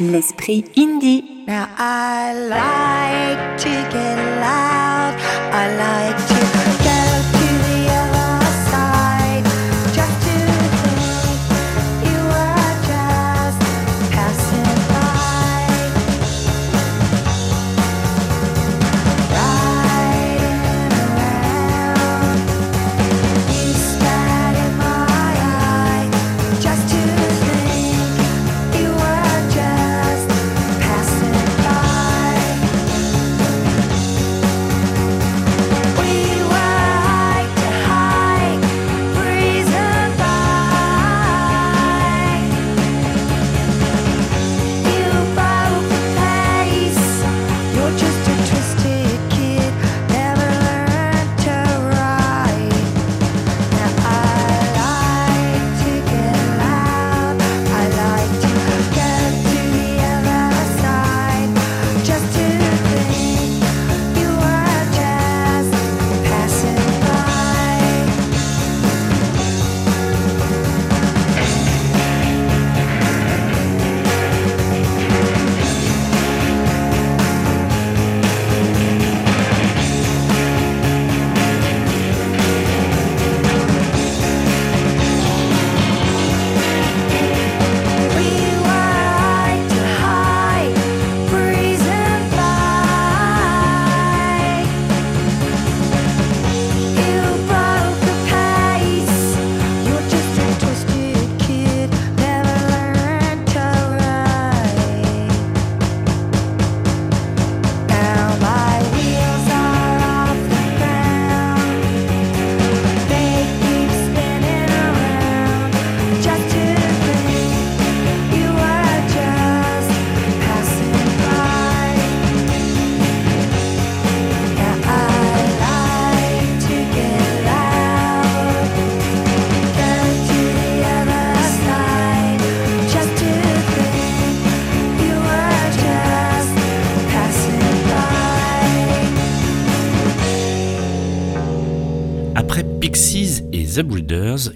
A: L'esprit indie.
S: Now I like to get loud. I like to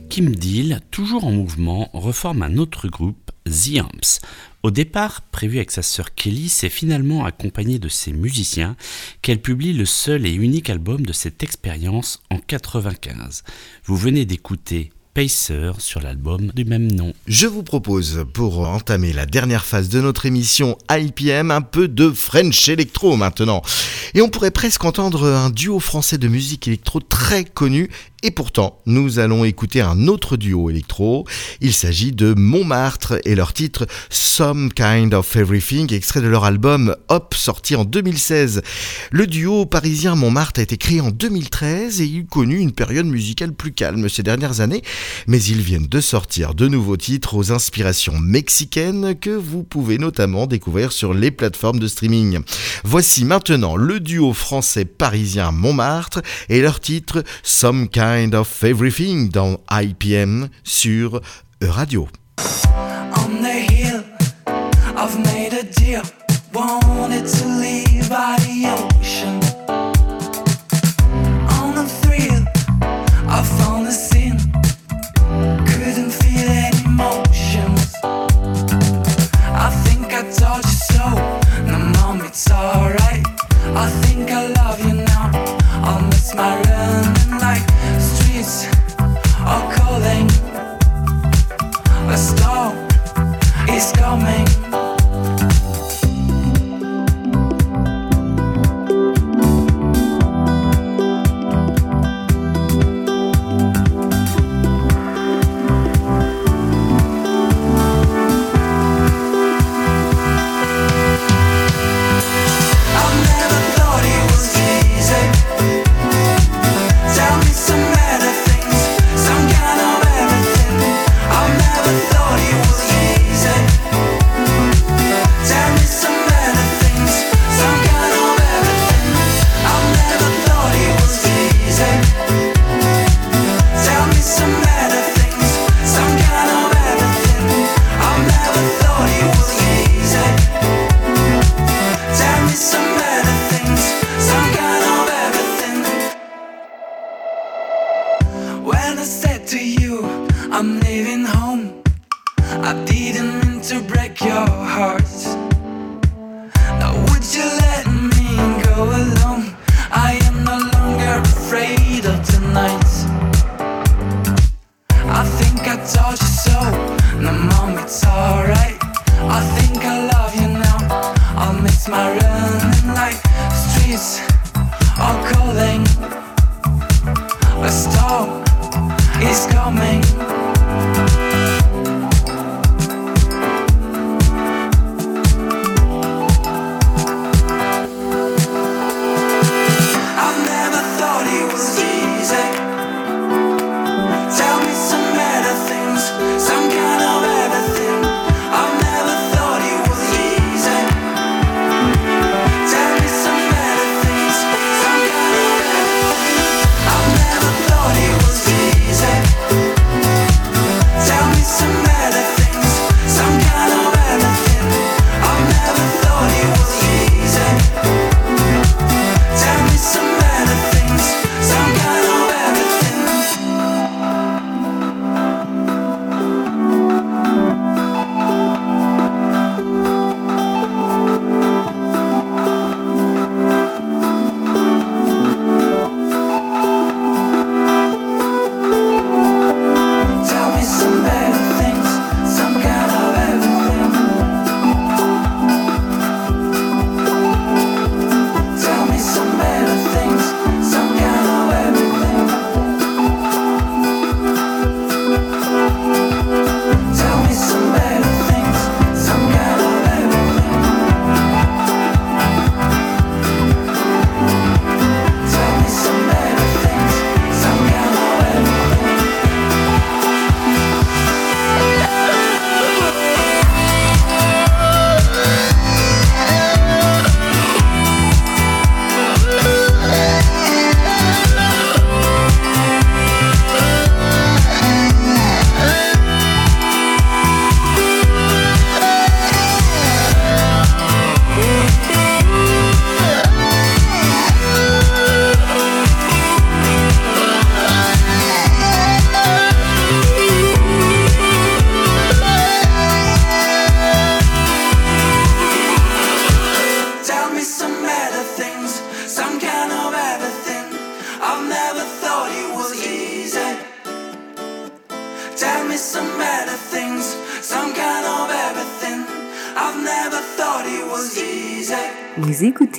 D: Kim Deal, toujours en mouvement, reforme un autre groupe, The Amps. Au départ, prévu avec sa sœur Kelly, c'est finalement accompagné de ses musiciens qu'elle publie le seul et unique album de cette expérience en 95. Vous venez d'écouter Pacer sur l'album du même nom.
T: Je vous propose, pour entamer la dernière phase de notre émission IPM, un peu de French Electro maintenant. Et on pourrait presque entendre un duo français de musique électro très connu et pourtant, nous allons écouter un autre duo électro. Il s'agit de Montmartre et leur titre Some Kind of Everything, extrait de leur album Hop, sorti en 2016. Le duo parisien Montmartre a été créé en 2013 et il connu une période musicale plus calme ces dernières années, mais ils viennent de sortir de nouveaux titres aux inspirations mexicaines que vous pouvez notamment découvrir sur les plateformes de streaming. Voici maintenant le duo français parisien Montmartre et leur titre Some Kind Kind of Everything dans IPM sur Radio.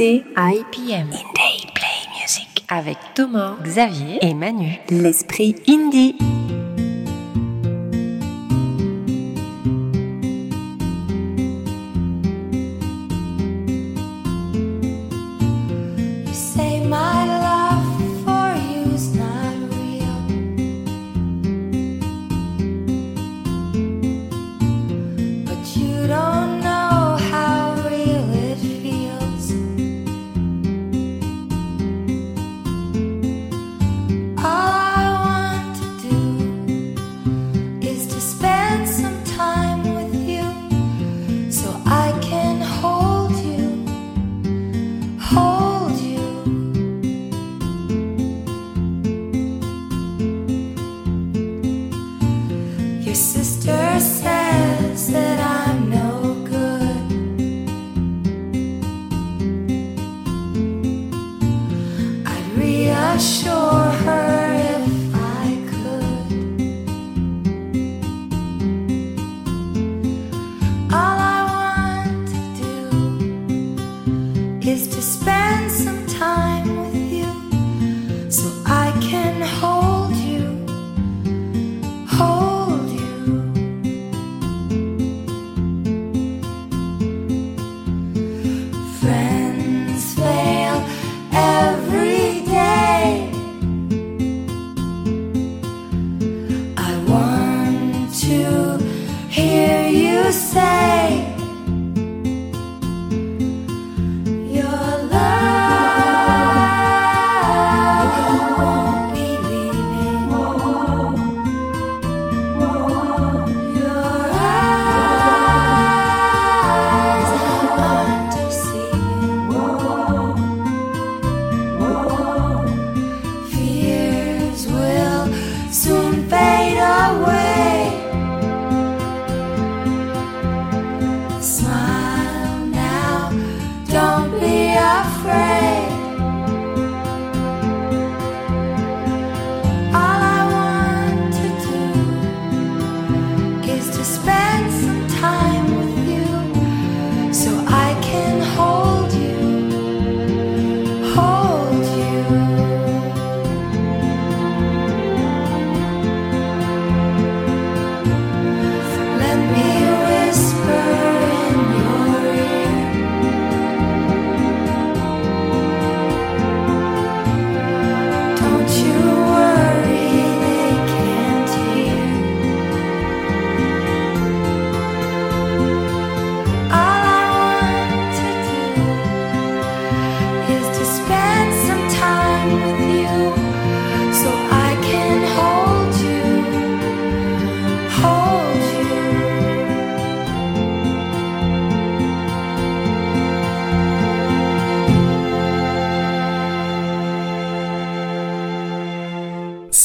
S: Écoutez IPM Indie Play Music avec Thomas, Xavier et Manu. L'esprit indie.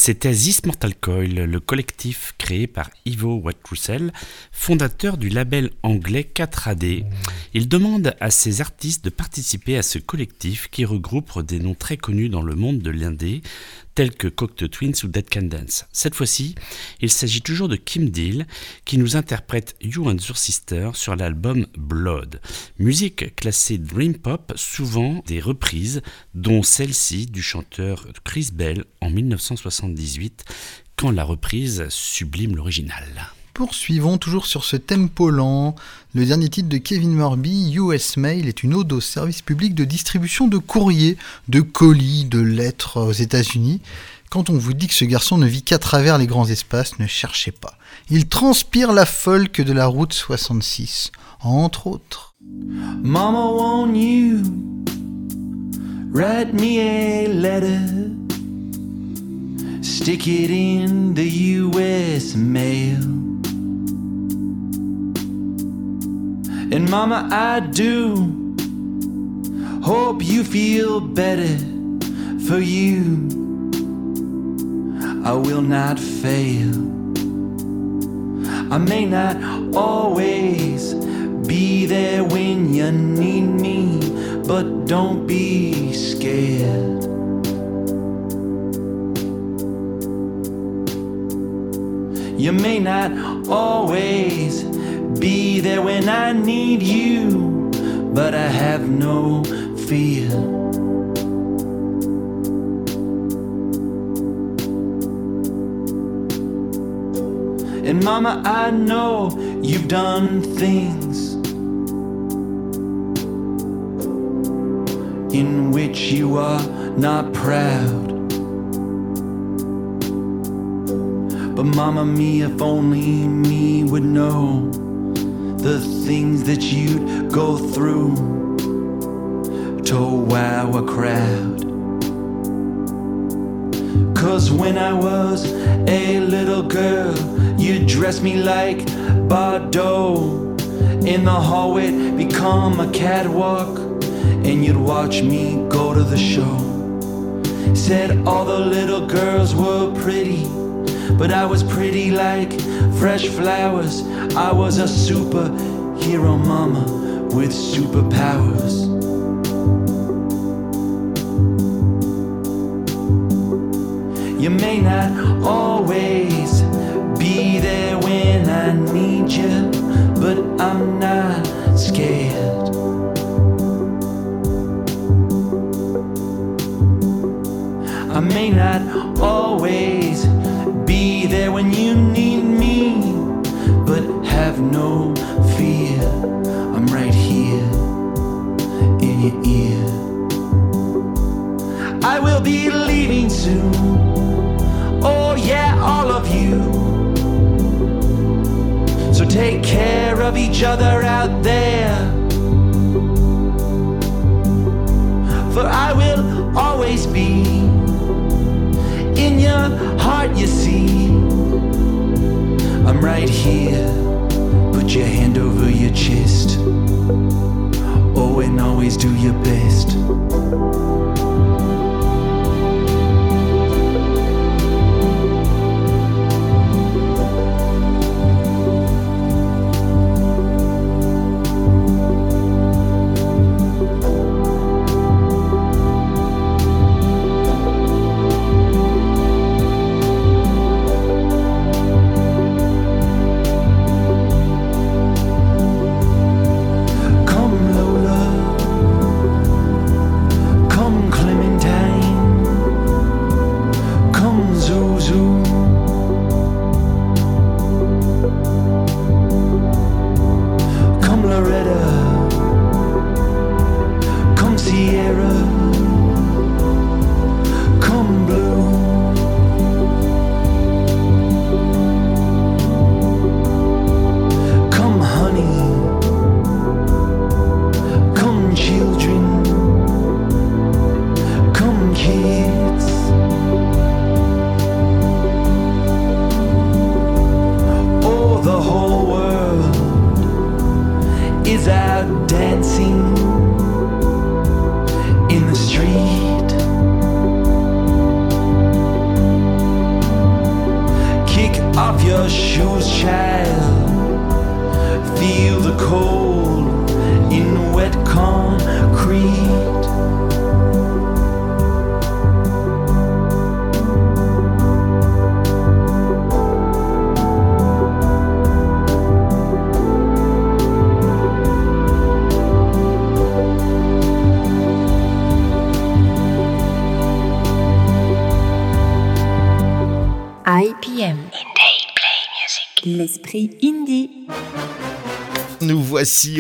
D: C'était This Mortal Coil, le collectif créé par Ivo White-Russell, fondateur du label anglais 4AD. Il demande à ses artistes de participer à ce collectif qui regroupe des noms très connus dans le monde de l'indé, tels que Cocteau Twins ou Dead Can Dance. Cette fois-ci, il s'agit toujours de Kim Deal, qui nous interprète You and Your Sister sur l'album Blood. Musique classée Dream Pop, souvent des reprises, dont celle-ci du chanteur Chris Bell en 1978, quand la reprise sublime l'original.
C: Poursuivons toujours sur ce tempo lent. Le dernier titre de Kevin Morby, US Mail, est une ode au service public de distribution de courrier, de colis, de lettres aux États-Unis. Quand on vous dit que ce garçon ne vit qu'à travers les grands espaces, ne cherchez pas. Il transpire la folk de la route 66, entre autres.
N: Mama, won't you? Stick it in the US mail. And Mama, I do hope you feel better for you. I will not fail. I may not always be there when you need me, but don't be scared. You may not always be there when I need you, but I have no fear. And mama, I know you've done things in which you are not proud. But mama, me, if only me would know the things that you'd go through to wow a crowd. Cause when I was a little girl, you dressed me like Bardot. In the hallway, become a catwalk, and you'd watch me go to the show. Said all the little girls were pretty, but I was pretty like fresh flowers. I was a superhero mama with superpowers. You may not always be there when I need you, but I'm not scared. I may not always have no fear. I'm right here in your ear. I will be leaving soon. Oh, yeah, all of you. So take care of each other out there. For I will always be in your heart, you see. I'm right here. Put your hand over your chest. Oh, and always do your best.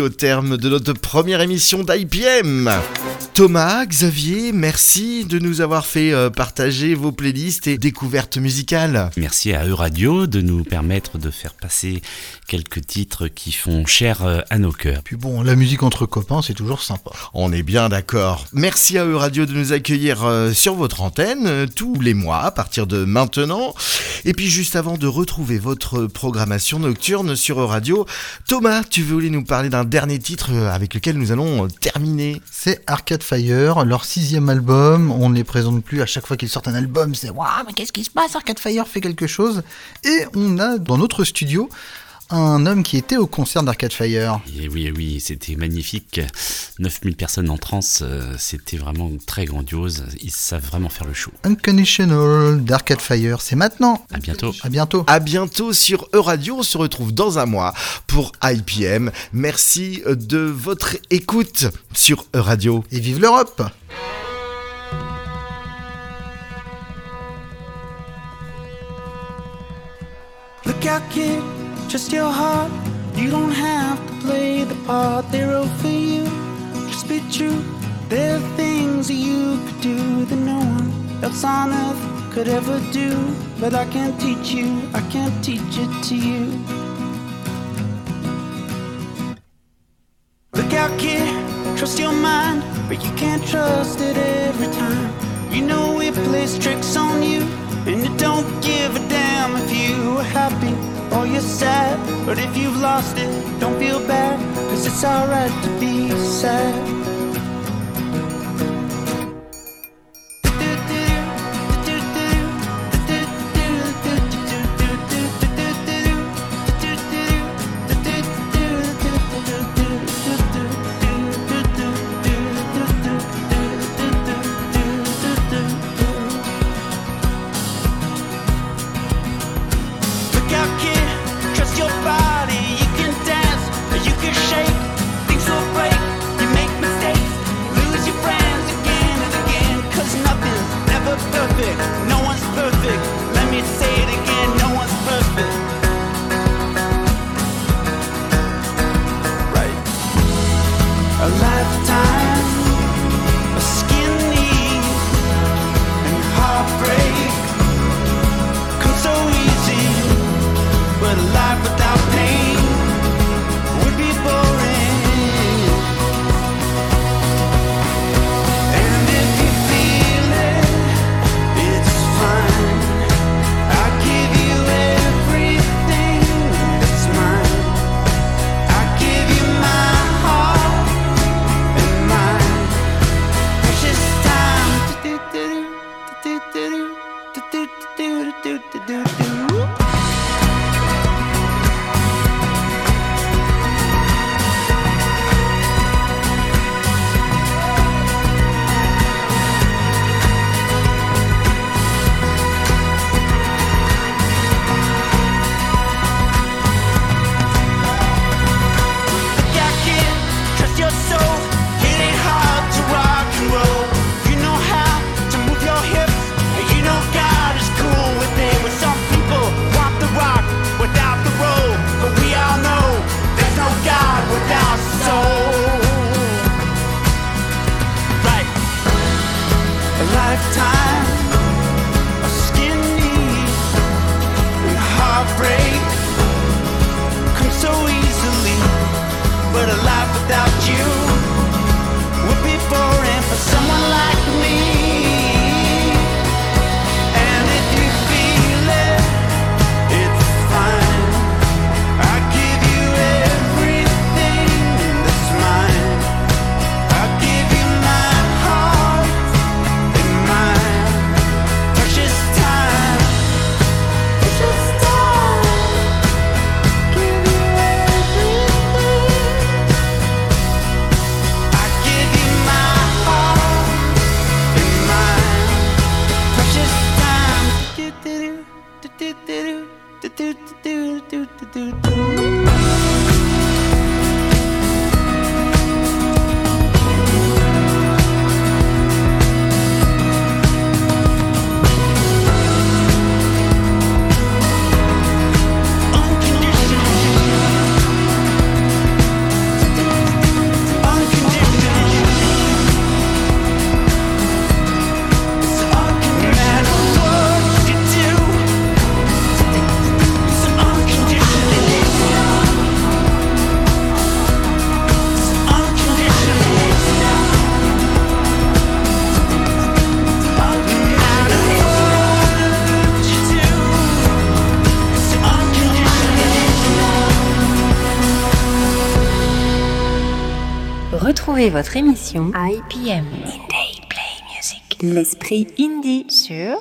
B: Au terme de notre première émission d'IPM. Thomas, Xavier, merci de nous avoir fait euh, partager vos playlists et découvertes musicales.
D: Merci à Euradio de nous permettre de faire passer quelques titres qui font cher euh, à nos cœurs.
C: Puis bon, la musique entre copains, c'est toujours sympa.
B: On est bien d'accord. Merci à Euradio de nous accueillir euh, sur votre antenne euh, tous les mois à partir de maintenant. Et puis juste avant de retrouver votre programmation nocturne sur Euradio, Thomas, tu voulais nous parler d'un dernier titre avec lequel nous allons terminer.
C: C'est Arcade Fire, leur sixième album. On ne les présente plus à chaque fois qu'ils sortent un album. C'est waouh, mais qu'est-ce qui se passe? Arcade Fire fait quelque chose. Et on a dans notre studio un homme qui était au concert d'Arcade Fire.
D: Et oui, oui, c'était magnifique. 9000 personnes en transe, euh, c'était vraiment très grandiose. Ils savent vraiment faire le show.
C: Unconditional d'Arcade Fire, c'est maintenant.
D: À bientôt.
C: À bientôt.
B: À bientôt sur E-Radio. On se retrouve dans un mois pour IPM. Merci de votre écoute sur E-Radio.
C: Et vive l'Europe
F: Look out, kid, just your heart. You don't have to play the part they wrote for you. Just be true. There are things that you could do that no one else on earth could ever do. But I can't teach you, I can't teach it to you. Look out, kid, trust your mind, but you can't trust it every time. You know it plays tricks on you, and it don't give a damn if you are happy or you're sad. But if you've lost it, don't feel bad, cause it's alright to be sad.
G: Retrouvez votre émission IPM Indie Play Music. L'esprit indie sur